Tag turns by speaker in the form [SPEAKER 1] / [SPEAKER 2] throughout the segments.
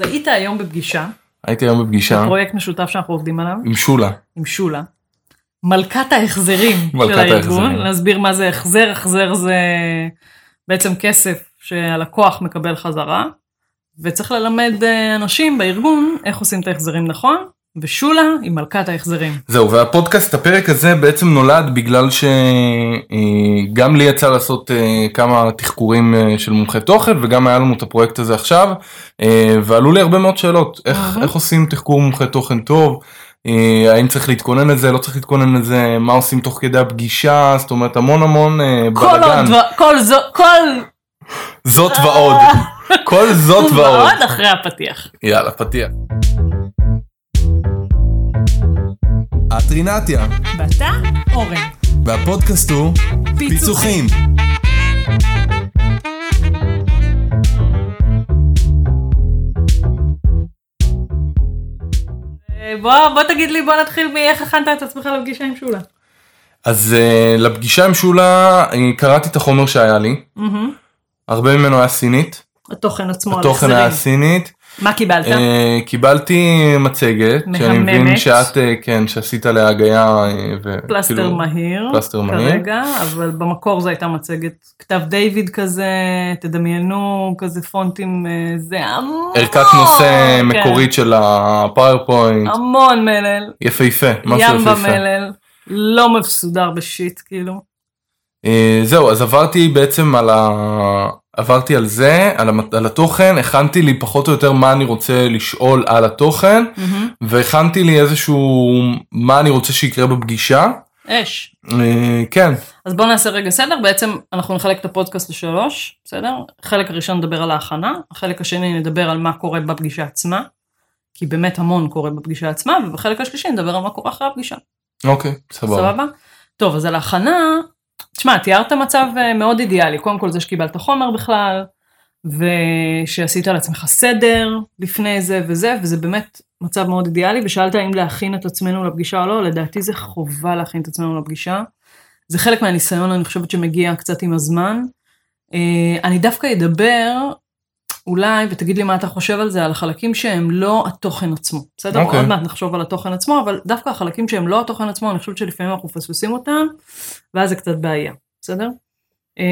[SPEAKER 1] אז היית היום בפגישה,
[SPEAKER 2] הייתי היום בפגישה
[SPEAKER 1] פרויקט משותף שאנחנו עובדים עליו,
[SPEAKER 2] עם שולה.
[SPEAKER 1] עם שולה. מלכת ההחזרים
[SPEAKER 2] מלכת
[SPEAKER 1] של הארגון. להסביר מה זה החזר, החזר זה בעצם כסף שהלקוח מקבל חזרה, וצריך ללמד אה, אנשים בארגון איך עושים את ההחזרים נכון, ושולה היא מלכת ההחזרים.
[SPEAKER 2] זהו, והפודקאסט, הפרק הזה בעצם נולד בגלל שגם לי יצא לעשות אה, כמה תחקורים אה, של מומחי תוכן, וגם היה לנו את הפרויקט הזה עכשיו, אה, ועלו לי הרבה מאוד שאלות, איך,
[SPEAKER 1] אהה.
[SPEAKER 2] איך עושים תחקור מומחי תוכן טוב, אה, האם צריך להתכונן לזה, לא צריך להתכונן לזה, מה עושים תוך כדי הפגישה, זאת אומרת המון המון אה,
[SPEAKER 1] כל
[SPEAKER 2] בלאגן,
[SPEAKER 1] כל זו, כל
[SPEAKER 2] זאת ועוד, כל זאת ועוד.
[SPEAKER 1] ועוד אחרי הפתיח.
[SPEAKER 2] יאללה, פתיח. הטרינתיה,
[SPEAKER 1] ואתה, אורן.
[SPEAKER 2] והפודקאסט הוא פיצוחים.
[SPEAKER 1] אה, בוא, בוא תגיד לי, בוא נתחיל מאיך הכנת את עצמך לפגישה עם שולה.
[SPEAKER 2] אז uh, לפגישה עם שולה קראתי את החומר שהיה לי,
[SPEAKER 1] מהמם.
[SPEAKER 2] הרבה ממנו היה סינית,
[SPEAKER 1] התוכן עצמו,
[SPEAKER 2] התוכן היה. סינית,
[SPEAKER 1] מה קיבלת?
[SPEAKER 2] uh, קיבלתי מצגת, שאני מבין
[SPEAKER 1] מהממת.
[SPEAKER 2] שאת, uh, כן, שעשית עליה הגיה, uh, ו-
[SPEAKER 1] פלסטר
[SPEAKER 2] כאילו-
[SPEAKER 1] מהיר,
[SPEAKER 2] פלסטר מהיר.
[SPEAKER 1] כרגע, אבל במקור זו הייתה מצגת כתב דיוויד כזה, תדמיינו, כזה פונטים, אה, זה המון,
[SPEAKER 2] ערכת נושא
[SPEAKER 1] כן,
[SPEAKER 2] מקורית של הפאורפוינט,
[SPEAKER 1] המון מלל,
[SPEAKER 2] יפהפה, משהו
[SPEAKER 1] ים
[SPEAKER 2] יפהפה.
[SPEAKER 1] במלל, לא מסודר בשיט, כאילו.
[SPEAKER 2] אה, זהו, אז עברתי בעצם על ה... עברתי על זה, על, המת... על התוכן, הכנתי לי פחות או יותר מה אני רוצה לשאול על התוכן,
[SPEAKER 1] מהמם.
[SPEAKER 2] והכנתי לי איזשהו מה אני רוצה שיקרה בפגישה.
[SPEAKER 1] אש.
[SPEAKER 2] אה, כן,
[SPEAKER 1] אז בואו נעשה רגע סדר, בעצם אנחנו נחלק את הפודקאסט לשלוש, בסדר? החלק הראשון נדבר על ההכנה, החלק השני נדבר על מה קורה בפגישה עצמה, כי באמת המון קורה בפגישה עצמה, ובחלק השלישי נדבר על מה קורה אחרי הפגישה.
[SPEAKER 2] אוקיי, סבבה.
[SPEAKER 1] סבבה? טוב, אז על ההכנה, תשמע, תיארת מצב אה, מאוד אידיאלי, קודם כל זה שקיבלת חומר בכלל, ושעשית לעצמך סדר לפני זה וזה, וזה באמת מצב מאוד אידיאלי, ושאלת האם להכין את עצמנו לפגישה או לא, לדעתי זה חובה להכין את עצמנו לפגישה. זה חלק מהניסיון, אני חושבת שמגיע קצת עם הזמן. אה, אני דווקא אדבר, אולי, ותגיד לי מה אתה חושב על זה, על החלקים שהם לא התוכן עצמו. בסדר?
[SPEAKER 2] אוקיי.
[SPEAKER 1] עוד מעט נחשוב על התוכן עצמו, אבל דווקא החלקים שהם לא התוכן עצמו, אני חושבת שלפעמים אנחנו מפספסים אותם, ואז זה קצת בעיה, בסדר? אה,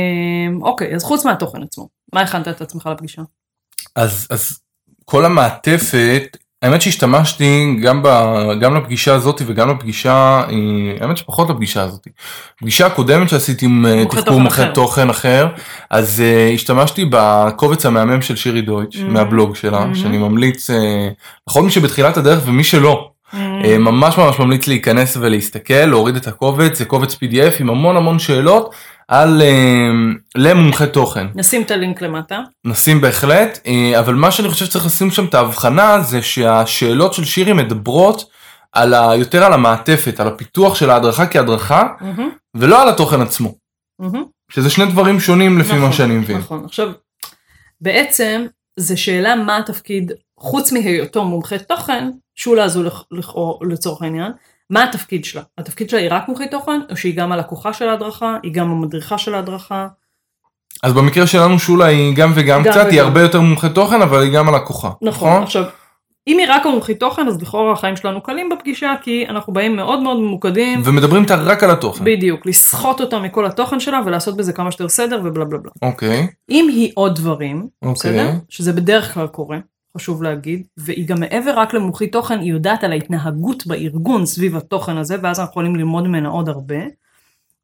[SPEAKER 1] אוקיי, אז חוץ מהתוכן עצמו, מה הכנת את עצמך לפגישה?
[SPEAKER 2] אז, אז כל המעטפת, האמת שהשתמשתי גם, ב, גם לפגישה הזאת וגם לפגישה, אה, האמת שפחות לפגישה הזאת. פגישה הקודמת שעשיתי עם אה,
[SPEAKER 1] מומחה אחר.
[SPEAKER 2] תוכן אחר, אז uh, השתמשתי בקובץ המהמם של שירי דויטש,
[SPEAKER 1] Mhm.
[SPEAKER 2] מהבלוג שלה,
[SPEAKER 1] Mhm.
[SPEAKER 2] שאני ממליץ אה, לכל מי שבתחילת הדרך ומי שלא, אה, ממש ממש ממליץ להיכנס ולהסתכל, להוריד את הקובץ, זה קובץ PDF עם המון המון שאלות על אה, למומחה תוכן.
[SPEAKER 1] נשים את הלינק למטה.
[SPEAKER 2] נשים בהחלט, אה, אבל מה שאני חושב שצריך לשים שם את ההבחנה זה שהשאלות של שירי מדברות על ה, יותר על המעטפת, על הפיתוח של ההדרכה כהדרכה,
[SPEAKER 1] מהמם,
[SPEAKER 2] ולא על התוכן עצמו,
[SPEAKER 1] מהמם.
[SPEAKER 2] שזה שני דברים שונים לפי מה שאני מבין.
[SPEAKER 1] נכון, עכשיו, בעצם, זה שאלה מה התפקיד, חוץ מהיותו מומחה תוכן, שולה הזו לכ- לכאור- לצורך העניין, מה התפקיד שלה? התפקיד שלה היא רק מומחית תוכן, או שהיא גם הלקוחה של ההדרכה, היא גם המדריכה של ההדרכה?
[SPEAKER 2] אז במקרה שלנו שולה היא גם וגם
[SPEAKER 1] גם
[SPEAKER 2] קצת, היא
[SPEAKER 1] וגם.
[SPEAKER 2] הרבה יותר מומחה תוכן, אבל היא גם הלקוחה.
[SPEAKER 1] נכון, עכשיו, אם היא רק המומחית תוכן, אז לכאורה החיים שלנו קלים בפגישה, כי אנחנו באים מאוד מאוד ממוקדים,
[SPEAKER 2] ומדברים איתה רק על התוכן.
[SPEAKER 1] בדיוק, לסחוט אותה מכל התוכן שלה ולעשות בזה כמה שיותר סדר ובלה בלה בלה.
[SPEAKER 2] אוקיי,
[SPEAKER 1] אם היא עוד דברים,
[SPEAKER 2] אוקיי.
[SPEAKER 1] בסדר? שזה בדרך כלל קורה, חשוב להגיד, והיא גם מעבר רק למומחית תוכן, היא יודעת על ההתנהגות בארגון סביב התוכן הזה, ואז אנחנו יכולים ללמוד ממנה עוד הרבה.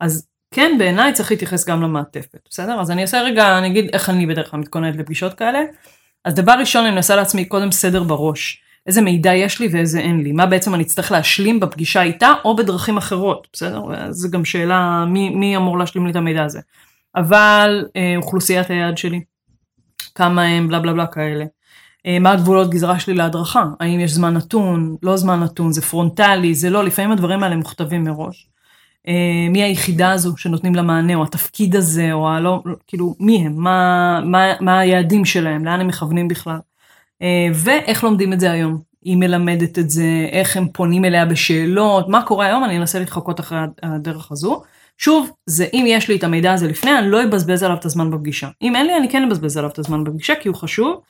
[SPEAKER 1] אז כן, בעיניי צריך להתייחס גם למעטפת, בסדר? אז אני אעשה רגע, אני אגיד איך אני בדרך כלל מתכוננת לפגישות כאלה. אז דבר ראשון, אני מנסה לעצמי קודם סדר בראש. איזה מידע יש לי ואיזה אין לי, מה בעצם אני אצטרך להשלים בפגישה איתה או בדרכים אחרות, בסדר? זו גם שאלה מי, מי אמור להשלים לי את המידע הזה. אבל אה, אוכלוסיית היעד שלי, כמה הם, בלה בלה בלה כאלה. אה, מה הגבולות גזרה שלי להדרכה? האם יש זמן נתון, לא זמן נתון, זה פרונטלי, זה לא, לפעמים הדברים האלה מוכתבים מראש. אה, מי היחידה הזו שנותנים לה מענה, או התפקיד הזה, או הלא, לא, כאילו, מי הם, מה, מה, מה היעדים שלהם, לאן הם מכוונים בכלל. אה, ואיך לומדים את זה היום. היא מלמדת את זה, איך הם פונים אליה בשאלות, מה קורה היום, אני אנסה להתחקות אחרי הדרך הזו. שוב, זה אם יש לי את המידע הזה לפני, אני לא אבזבז עליו את הזמן בפגישה. אם אין לי, אני כן אבזבז עליו את הזמן בפגישה, כי הוא חשוב.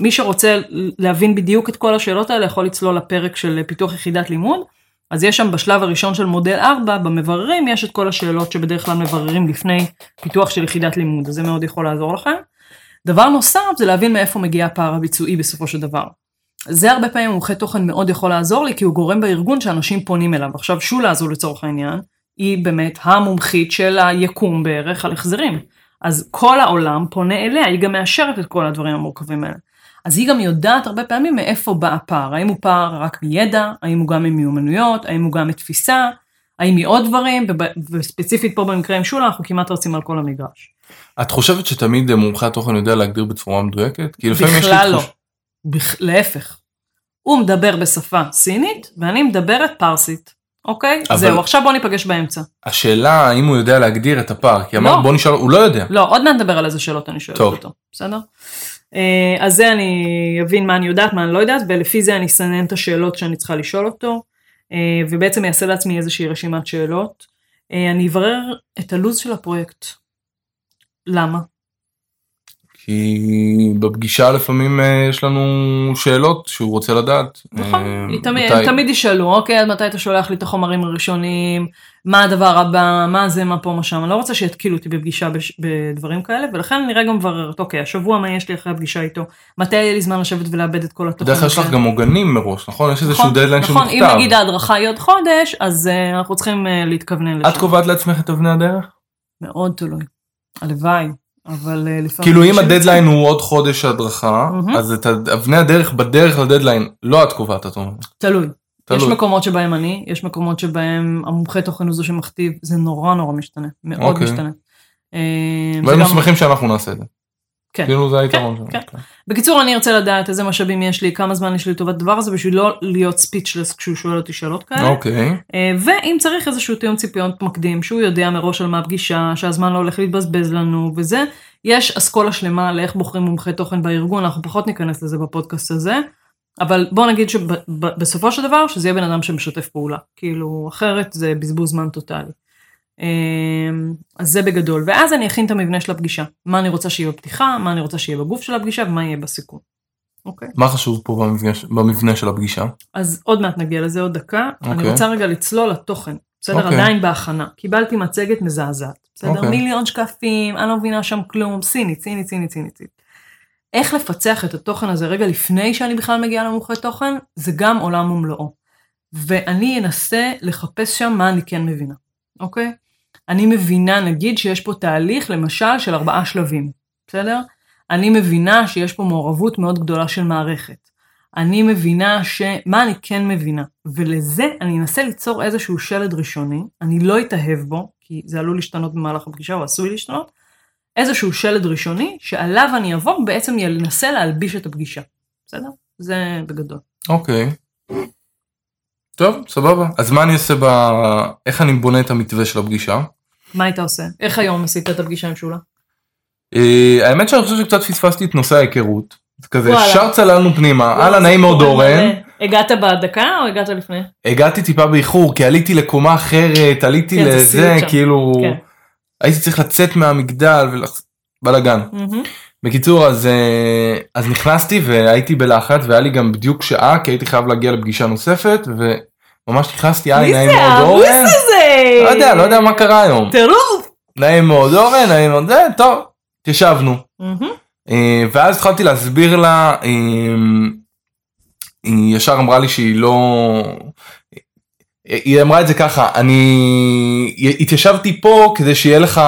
[SPEAKER 1] מי שרוצה להבין בדיוק את כל השאלות האלה יכול לצלול לפרק של פיתוח יחידת לימוד. אז יש שם בשלב הראשון של מודל 4, במבררים יש את כל השאלות שבדרך כלל מבררים לפני פיתוח של יחידת לימוד, אז זה מאוד יכול לעזור לכם. דבר נוסף זה להבין מאיפה מגיע הפער הביצועי בסופו של דבר. זה הרבה פעמים מומחה תוכן מאוד יכול לעזור לי, כי הוא גורם בארגון שאנשים פונים אליו. עכשיו שולה הזו לצורך העניין, היא באמת המומחית של היקום בערך על החזרים. אז כל העולם פונה אליה, היא גם מאשרת את כל הדברים המורכבים האלה. אז היא גם יודעת הרבה פעמים מאיפה בא הפער, האם הוא פער רק מידע, האם הוא גם ממיומנויות, האם הוא גם מתפיסה, האם מעוד דברים, וספציפית פה במקרה עם שולה אנחנו כמעט רצים על כל המגרש.
[SPEAKER 2] את חושבת שתמיד מומחה התוכן יודע להגדיר בצורה מדויקת?
[SPEAKER 1] בכלל לא, בכ... להפך. הוא מדבר בשפה סינית ואני מדברת פרסית. אוקיי? אבל... זהו, עכשיו בוא ניפגש באמצע.
[SPEAKER 2] השאלה האם הוא יודע להגדיר את הפער, כי אמרת לא. בוא נשאל, הוא לא יודע.
[SPEAKER 1] לא, עוד מעט נדבר על איזה שאלות אני שואלת אותו, בסדר? אה, אז זה אני אבין מה אני יודעת, מה אני לא יודעת, ולפי זה אני אסנן את השאלות שאני צריכה לשאול אותו, אה, ובעצם אעשה לעצמי איזושהי רשימת שאלות. אה, אני אברר את הלו"ז של הפרויקט. למה?
[SPEAKER 2] כי בפגישה לפעמים אה, יש לנו שאלות שהוא רוצה לדעת.
[SPEAKER 1] נכון, אה, תמיד, מתי... תמיד ישאלו, אוקיי, אז מתי אתה שולח לי את החומרים הראשונים, מה הדבר הבא, מה זה, מה פה, מה שם, אני לא רוצה שיתקילו אותי בפגישה בש... בדברים כאלה, ולכן אני רגע מבררת, אוקיי, השבוע מה יש לי אחרי הפגישה איתו, מתי יהיה לי זמן לשבת ולאבד את כל התוכן.
[SPEAKER 2] בדרך כלל יש לך גם עוגנים מראש, נכון? יש איזשהו דדליין
[SPEAKER 1] נכון, שמוכתב. נכון, אם נגיד ההדרכה היא עוד חודש, אז uh, אנחנו צריכים uh, להתכוונן
[SPEAKER 2] לשם. את קובעת לעצמך את אבני הדרך?
[SPEAKER 1] מאוד תלוי, הלוואי. אבל אה, לפעמים...
[SPEAKER 2] כאילו אם הדדליין הוא עוד חודש הדרכה, אז את אבני הדרך בדרך לדדליין לא את קובעת, את אומרת.
[SPEAKER 1] תלוי. יש מקומות שבהם אני, יש מקומות שבהם המומחה תוכן הוא זה שמכתיב, זה נורא נורא משתנה, מאוד אוקיי. משתנה.
[SPEAKER 2] אה, והיינו שמחים שאנחנו נעשה את זה.
[SPEAKER 1] כן.
[SPEAKER 2] כאילו זה היתרון כן, שלנו.
[SPEAKER 1] כן. כן. בקיצור, אני ארצה לדעת איזה משאבים יש לי, כמה זמן יש לי לטובת הדבר הזה, בשביל לא להיות ספיצ'לס כשהוא שואל אותי שאלות כאלה.
[SPEAKER 2] אוקיי.
[SPEAKER 1] אה, ואם צריך איזשהו תיאום ציפיות מקדים, שהוא יודע מראש על מה הפגישה, שהזמן לא הולך להתבזבז לנו וזה, יש אסכולה שלמה לאיך בוחרים מומחי תוכן בארגון, אנחנו פחות ניכנס לזה בפודקאסט הזה. אבל בוא נגיד שבסופו של דבר שזה יהיה בן אדם שמשתף פעולה, כאילו אחרת זה בזבוז זמן טוטאלי. אמ, אז זה בגדול, ואז אני אכין את המבנה של הפגישה, מה אני רוצה שיהיה בפתיחה, מה אני רוצה שיהיה בגוף של הפגישה ומה יהיה בסיכום.
[SPEAKER 2] אוקיי. מה חשוב פה במבנה, במבנה של הפגישה?
[SPEAKER 1] אז עוד מעט נגיע לזה עוד דקה, אוקיי. אני רוצה רגע לצלול לתוכן, בסדר? אוקיי. עדיין בהכנה, קיבלתי מצגת מזעזעת, בסדר? אוקיי. מיליון שקפים, אני לא מבינה שם כלום, סינית, סינית, סינית, סינית. איך לפצח את התוכן הזה רגע לפני שאני בכלל מגיעה למומחי תוכן, זה גם עולם ומלואו. ואני אנסה לחפש שם מה אני כן מבינה, אוקיי? אני מבינה, נגיד שיש פה תהליך, למשל, של ארבעה שלבים, בסדר? אני מבינה שיש פה מעורבות מאוד גדולה של מערכת. אני מבינה ש... מה אני כן מבינה? ולזה אני אנסה ליצור איזשהו שלד ראשוני, אני לא אתאהב בו, כי זה עלול להשתנות במהלך הפגישה, או עשוי להשתנות, איזשהו שלד ראשוני, שעליו אני אבוא, בעצם אנסה להלביש את הפגישה, בסדר? זה בגדול.
[SPEAKER 2] אוקיי. Okay. טוב, סבבה. אז מה אני עושה ב... איך אני בונה את המתווה של הפגישה?
[SPEAKER 1] מה היית עושה? איך היום עשית את הפגישה עם שולה?
[SPEAKER 2] אה, האמת שאני חושב שקצת פספסתי את נושא ההיכרות. כזה ישר צללנו פנימה, הלאה נעים מאוד אורן.
[SPEAKER 1] הגעת בדקה או הגעת לפני?
[SPEAKER 2] הגעתי טיפה באיחור כי עליתי לקומה אחרת, עליתי כן, לזה, כאילו, כן. הייתי צריך לצאת מהמגדל ובלאגן. בקיצור אז אה, אז נכנסתי והייתי בלחץ והיה לי גם בדיוק שעה כי הייתי חייב להגיע לפגישה נוספת וממש נכנסתי היי נעים מאוד אורן. לא יודע לא יודע מה קרה היום.
[SPEAKER 1] טירוף.
[SPEAKER 2] נעים מאוד אורן נעים מאוד זה טוב התיישבנו. אה, ואז התחלתי להסביר לה, אה, היא ישר אמרה לי שהיא לא, היא אמרה את זה ככה, אני התיישבתי פה כדי שיהיה לך,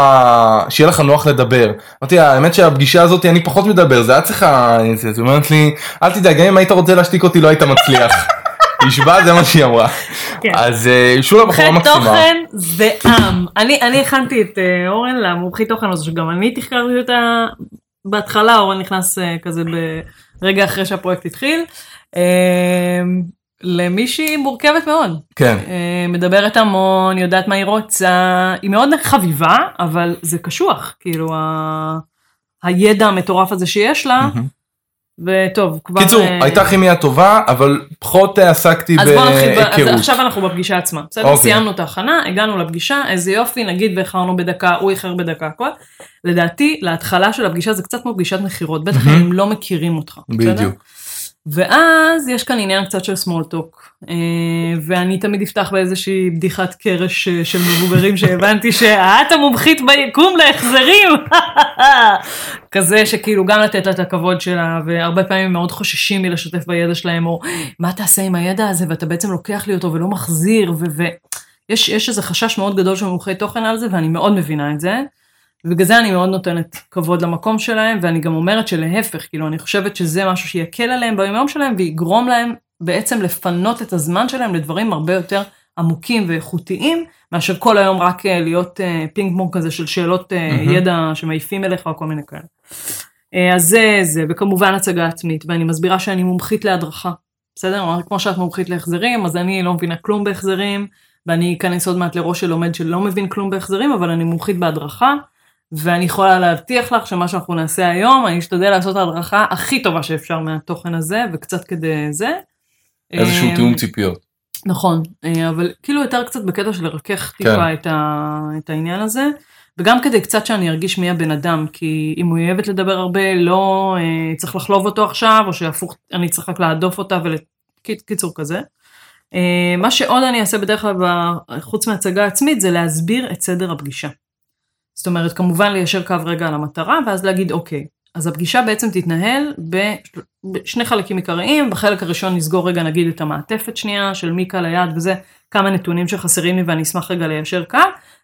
[SPEAKER 2] שיהיה לך נוח לדבר. אמרתי לה, האמת שהפגישה הזאת אני פחות מדבר, זה היה צריכה, היא אומרת לי, אל תדאג, גם אם היית רוצה להשתיק אותי לא היית מצליח. נשבע זה מה שהיא אמרה. כן. אז אה, שולה בחורה מקסימה.
[SPEAKER 1] תוכן זה עם. אני הכנתי את אורן למומחית תוכן הזו שגם אני תחקרתי אותה בהתחלה אורן נכנס uh, כזה ברגע אחרי שהפרויקט התחיל. למישהי מורכבת מאוד.
[SPEAKER 2] כן.
[SPEAKER 1] מדברת המון, יודעת מה היא רוצה, היא מאוד חביבה, אבל זה קשוח, כאילו ה... הידע המטורף הזה שיש לה, mm-hmm. וטוב, כבר...
[SPEAKER 2] קיצור,
[SPEAKER 1] אה,
[SPEAKER 2] הייתה כימיה טובה, אבל פחות עסקתי
[SPEAKER 1] אז בוא נתחיל, ב- אז
[SPEAKER 2] בהיכרות.
[SPEAKER 1] עכשיו אנחנו בפגישה עצמה. בסדר,
[SPEAKER 2] אוקיי.
[SPEAKER 1] סיימנו את ההכנה, הגענו לפגישה, איזה יופי, נגיד ואיחרנו בדקה, הוא איחר בדקה, הכל. לדעתי, להתחלה של הפגישה זה קצת כמו פגישת מכירות, בטח
[SPEAKER 2] מהמם.
[SPEAKER 1] אם הם לא מכירים אותך. בסדר? ואז יש כאן עניין קצת של small talk, אה, ואני תמיד אפתח באיזושהי בדיחת קרש אה, של מבוגרים שהבנתי שאת המומחית ביקום להחזרים, כזה שכאילו גם לתת לה את הכבוד שלה, והרבה פעמים מאוד חוששים מלשתף בידע שלהם, או מה תעשה עם הידע הזה ואתה בעצם לוקח לי אותו ולא מחזיר, ויש יש איזה חשש מאוד גדול של מומחי תוכן על זה, ואני מאוד מבינה את זה. ובגלל זה אני מאוד נותנת כבוד למקום שלהם, ואני גם אומרת שלהפך, כאילו, אני חושבת שזה משהו שיקל עליהם ביום יום שלהם, ויגרום להם בעצם לפנות את הזמן שלהם לדברים הרבה יותר עמוקים ואיכותיים, מאשר כל היום רק אה, להיות אה, פינג פונג כזה של שאלות אה,
[SPEAKER 2] מהמם.
[SPEAKER 1] ידע שמעיפים אליך או כל מיני כאלה. אה, אז זה זה, וכמובן הצגה עצמית, ואני מסבירה שאני מומחית להדרכה, בסדר? כמו שאת מומחית להחזרים, אז אני לא מבינה כלום בהחזרים, ואני אכנס עוד מעט לראש של לומד שלא מבין כלום בהחזרים, אבל אני מומחית בהדרכה, ואני יכולה להבטיח לך שמה שאנחנו נעשה היום, אני אשתדל לעשות ההדרכה הכי טובה שאפשר מהתוכן הזה, וקצת כדי זה.
[SPEAKER 2] איזשהו
[SPEAKER 1] אה,
[SPEAKER 2] תיאום ציפיות.
[SPEAKER 1] נכון, אה, אבל כאילו יותר קצת בקטע של לרכך
[SPEAKER 2] כן.
[SPEAKER 1] טיפה את, ה, את העניין הזה, וגם כדי קצת שאני ארגיש מי הבן אדם, כי אם הוא אוהבת לדבר הרבה, לא אה, צריך לחלוב אותו עכשיו, או שהפוך, אני צריך רק להדוף אותה ולקיצור כזה. אה, מה שעוד אני אעשה בדרך כלל, חוץ מהצגה עצמית, זה להסביר את סדר הפגישה. זאת אומרת, כמובן ליישר קו רגע על המטרה, ואז להגיד, אוקיי, אז הפגישה בעצם תתנהל בשני חלקים עיקריים, בחלק הראשון נסגור רגע נגיד את המעטפת שנייה של מי קהל היעד וזה, כמה נתונים שחסרים לי ואני אשמח רגע ליישר קו,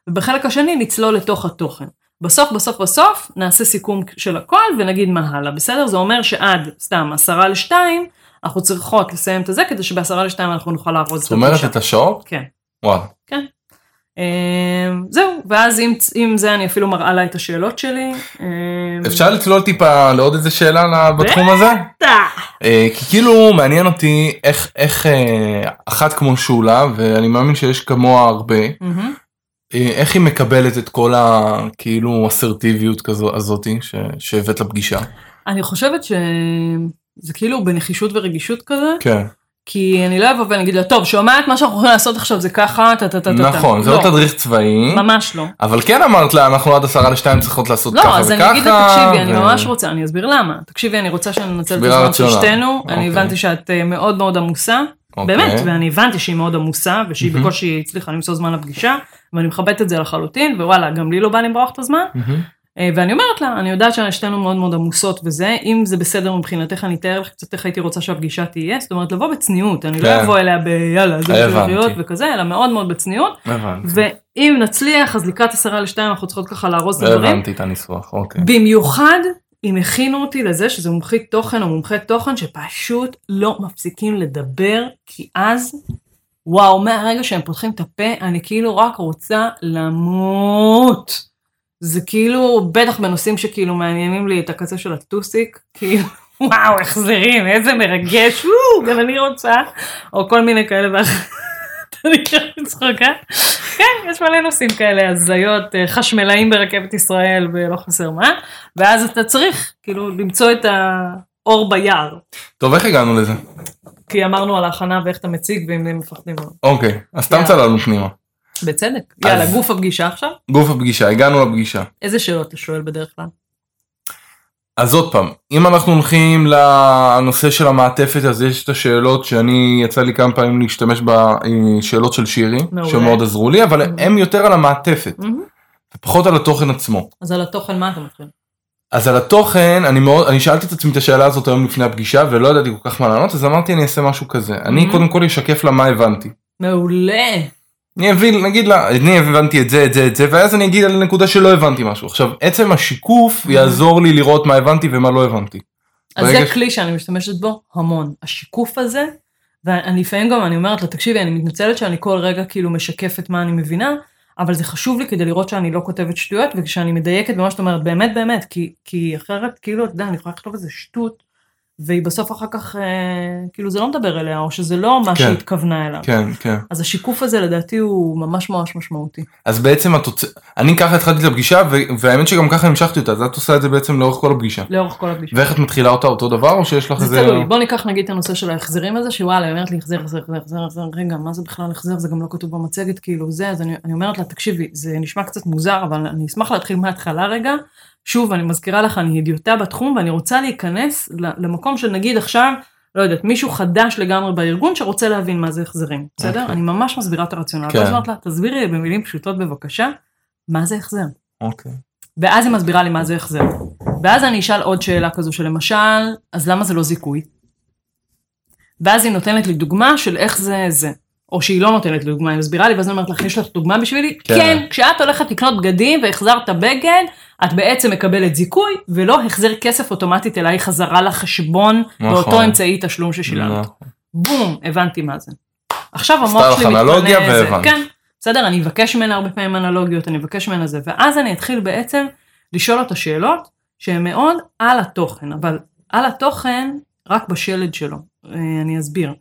[SPEAKER 1] ובחלק השני נצלול לתוך התוכן. בסוף בסוף בסוף נעשה סיכום של הכל ונגיד מה הלאה, בסדר? זה אומר שעד סתם עשרה לשתיים, אנחנו צריכות לסיים את זה כדי שבעשרה לשתיים אנחנו נוכל לארוז את
[SPEAKER 2] זאת אומרת
[SPEAKER 1] הפגישה.
[SPEAKER 2] את השעות?
[SPEAKER 1] כן.
[SPEAKER 2] וואלה.
[SPEAKER 1] אמ, זהו, ואז עם, עם זה אני אפילו מראה לה את השאלות שלי. אמ,
[SPEAKER 2] אפשר לצלול טיפה לעוד איזה שאלה בתחום הזה?
[SPEAKER 1] בטח.
[SPEAKER 2] אה, כי כאילו מעניין אותי איך איך אה, אחת כמו שולה ואני מאמין שיש כמוה הרבה. אה, איך היא מקבלת את כל הכאילו אסרטיביות כזו הזאתי שהבאת לפגישה.
[SPEAKER 1] אני חושבת שזה כאילו בנחישות ורגישות כזה,
[SPEAKER 2] כן
[SPEAKER 1] כי אני לא אבוא ואני אגיד לה, טוב, שומעת מה שאנחנו הולכים לעשות עכשיו זה ככה, טה טה טה טה.
[SPEAKER 2] נכון זה לא תדריך צבאי
[SPEAKER 1] ממש לא.
[SPEAKER 2] אבל כן אמרת לה אנחנו עד עשרה לשתיים צריכות לעשות
[SPEAKER 1] לא,
[SPEAKER 2] ככה
[SPEAKER 1] אז
[SPEAKER 2] וככה.
[SPEAKER 1] אני אגיד לה, תקשיבי, אני ממש רוצה, אני אסביר למה. תקשיבי, אני רוצה שננצל את הזמן של. שתינו, אני
[SPEAKER 2] אוקיי.
[SPEAKER 1] הבנתי שאת אה, מאוד מאוד עמוסה,
[SPEAKER 2] אוקיי.
[SPEAKER 1] באמת, ואני הבנתי שהיא מאוד עמוסה, ושהיא. בקושי הצליחה למצוא זמן לפגישה, ואני מכבדת את זה לחלוטין, ווואלה, גם לי לא בא למרוח את הזמן. אה, ואני אומרת לה, אני יודעת ששתינו מאוד מאוד עמוסות וזה, אם זה בסדר מבחינתך, אני אתאר לך קצת איך הייתי רוצה שהפגישה תהיה, זאת אומרת, לבוא בצניעות, אני לא
[SPEAKER 2] כן.
[SPEAKER 1] אבוא אליה ביאללה, זה
[SPEAKER 2] הבנתי.
[SPEAKER 1] בשביל וכזה, אלא מאוד מאוד בצניעות. ואם נצליח, אז לקראת עשרה לשתיים אנחנו צריכות ככה לארוז את הדברים.
[SPEAKER 2] הבנתי את הניסוח אוקיי.
[SPEAKER 1] במיוחד אם הכינו אותי לזה שזה מומחית תוכן או מומחה תוכן שפשוט לא מפסיקים לדבר, כי אז, וואו, מהרגע שהם פותחים את הפה, אני כאילו רק רוצה למות. זה כאילו, בטח בנושאים שכאילו מעניינים לי את הקצה של הטוסיק, כאילו, וואו, החזרים, איזה מרגש, וואו, גם אני רוצה, או כל מיני כאלה ואחרים. אני כאילו צחוקה. כן, יש מלא נושאים כאלה, הזיות, אה, חשמלאים ברכבת ישראל ולא חסר מה, ואז אתה צריך כאילו למצוא את האור ביער.
[SPEAKER 2] טוב איך הגענו לזה?
[SPEAKER 1] כי אמרנו על ההכנה ואיך אתה מציג ואם הם מפחדים. מאוד.
[SPEAKER 2] אוקיי אז סתם. צללנו פנימה.
[SPEAKER 1] בצדק. יאללה,
[SPEAKER 2] אז-
[SPEAKER 1] גוף הפגישה עכשיו.
[SPEAKER 2] גוף הפגישה הגענו לפגישה.
[SPEAKER 1] איזה שאלות אתה שואל בדרך כלל?
[SPEAKER 2] אז עוד פעם, אם אנחנו הולכים לנושא של המעטפת אז יש את השאלות שאני יצא לי כמה פעמים להשתמש בשאלות של שירי,
[SPEAKER 1] מעולה.
[SPEAKER 2] שמאוד עזרו לי, אבל
[SPEAKER 1] מעולה.
[SPEAKER 2] הם יותר על המעטפת,
[SPEAKER 1] מהמם.
[SPEAKER 2] ופחות על התוכן עצמו.
[SPEAKER 1] אז על התוכן מה אתה מתחיל?
[SPEAKER 2] אז על התוכן, אני מאוד, אני שאלתי את עצמי את השאלה הזאת היום לפני הפגישה ולא ידעתי כל כך מה לענות, אז אמרתי אני אעשה משהו כזה. אני
[SPEAKER 1] Mhm.
[SPEAKER 2] קודם כל אשקף לה מה הבנתי.
[SPEAKER 1] מעולה.
[SPEAKER 2] אני אבין, נגיד לה, אני הבנתי את זה, את זה, את זה, ואז אני אגיד על נקודה שלא הבנתי משהו. עכשיו, עצם השיקוף
[SPEAKER 1] Mhm.
[SPEAKER 2] יעזור לי לראות מה הבנתי ומה לא הבנתי.
[SPEAKER 1] אז זה
[SPEAKER 2] ש-
[SPEAKER 1] כלי שאני משתמשת בו המון. השיקוף הזה, ואני לפעמים גם, אני אומרת לה, תקשיבי, אני מתנצלת שאני כל רגע כאילו משקפת מה אני מבינה, אבל זה חשוב לי כדי לראות שאני לא כותבת שטויות, וכשאני מדייקת במה שאת אומרת, באמת באמת, כי, כי אחרת, כאילו, אתה יודע, אני יכולה לכתוב איזה שטות, והיא בסוף אחר כך, אה, כאילו זה לא מדבר אליה, או שזה לא מה
[SPEAKER 2] כן.
[SPEAKER 1] שהיא התכוונה אליו.
[SPEAKER 2] כן, כן.
[SPEAKER 1] אז השיקוף הזה לדעתי הוא ממש ממש משמעותי.
[SPEAKER 2] אז בעצם התוצאה, אני ככה התחלתי את הפגישה, ו- והאמת שגם ככה המשכתי אותה, אז את עושה את זה בעצם לאורך כל הפגישה.
[SPEAKER 1] לאורך כל הפגישה.
[SPEAKER 2] ואיך את מתחילה אותה אותו דבר, או שיש לך
[SPEAKER 1] זה
[SPEAKER 2] איזה...
[SPEAKER 1] תלוי, בוא ניקח נגיד את הנושא של ההחזרים הזה, שוואלה, היא אומרת לי החזר, החזר, החזר, החזר, רגע, מה זה בכלל החזר, זה גם לא כתוב במצגת, כאילו זה, אז אני, אני אומרת לה, תקשיבי, זה נשמע קצת מוזר, אבל אני אשמח להתחיל מההתחלה רגע. שוב, אני מזכירה לך, אני הדיוטה בתחום, ואני רוצה להיכנס למקום של נגיד עכשיו, לא יודעת, מישהו חדש לגמרי בארגון שרוצה להבין מה זה החזרים, בסדר?
[SPEAKER 2] אוקיי.
[SPEAKER 1] אני ממש מסבירה את הרציונל.
[SPEAKER 2] כן.
[SPEAKER 1] ואז אמרת לה, תסבירי לי במילים פשוטות בבקשה, מה זה החזר?
[SPEAKER 2] אוקיי.
[SPEAKER 1] ואז היא מסבירה לי מה זה החזר. ואז אני אשאל עוד שאלה כזו שלמשל, אז למה זה לא זיכוי? ואז היא נותנת לי דוגמה של איך זה זה. או שהיא לא נותנת לי דוגמה, היא מסבירה לי, ואז אני אומרת לך, יש לך דוגמה בשבילי?
[SPEAKER 2] כן.
[SPEAKER 1] כן, כשאת הולכת לקנות בגדים והחזרת בגד, את בעצם מקבלת זיכוי, ולא החזר כסף אוטומטית אליי חזרה לחשבון,
[SPEAKER 2] נכון.
[SPEAKER 1] באותו אמצעי תשלום ששילמת.
[SPEAKER 2] נכון.
[SPEAKER 1] בום, הבנתי מה זה. עכשיו המוח שלי מתפנה, זה-
[SPEAKER 2] והבנת.
[SPEAKER 1] כן, בסדר, אני אבקש ממנה הרבה פעמים אנלוגיות, אני אבקש ממנה זה, ואז אני אתחיל בעצם לשאול אותה שאלות שהן מאוד על התוכן, אבל על התוכן רק בשלד שלו, אה, אני אסביר.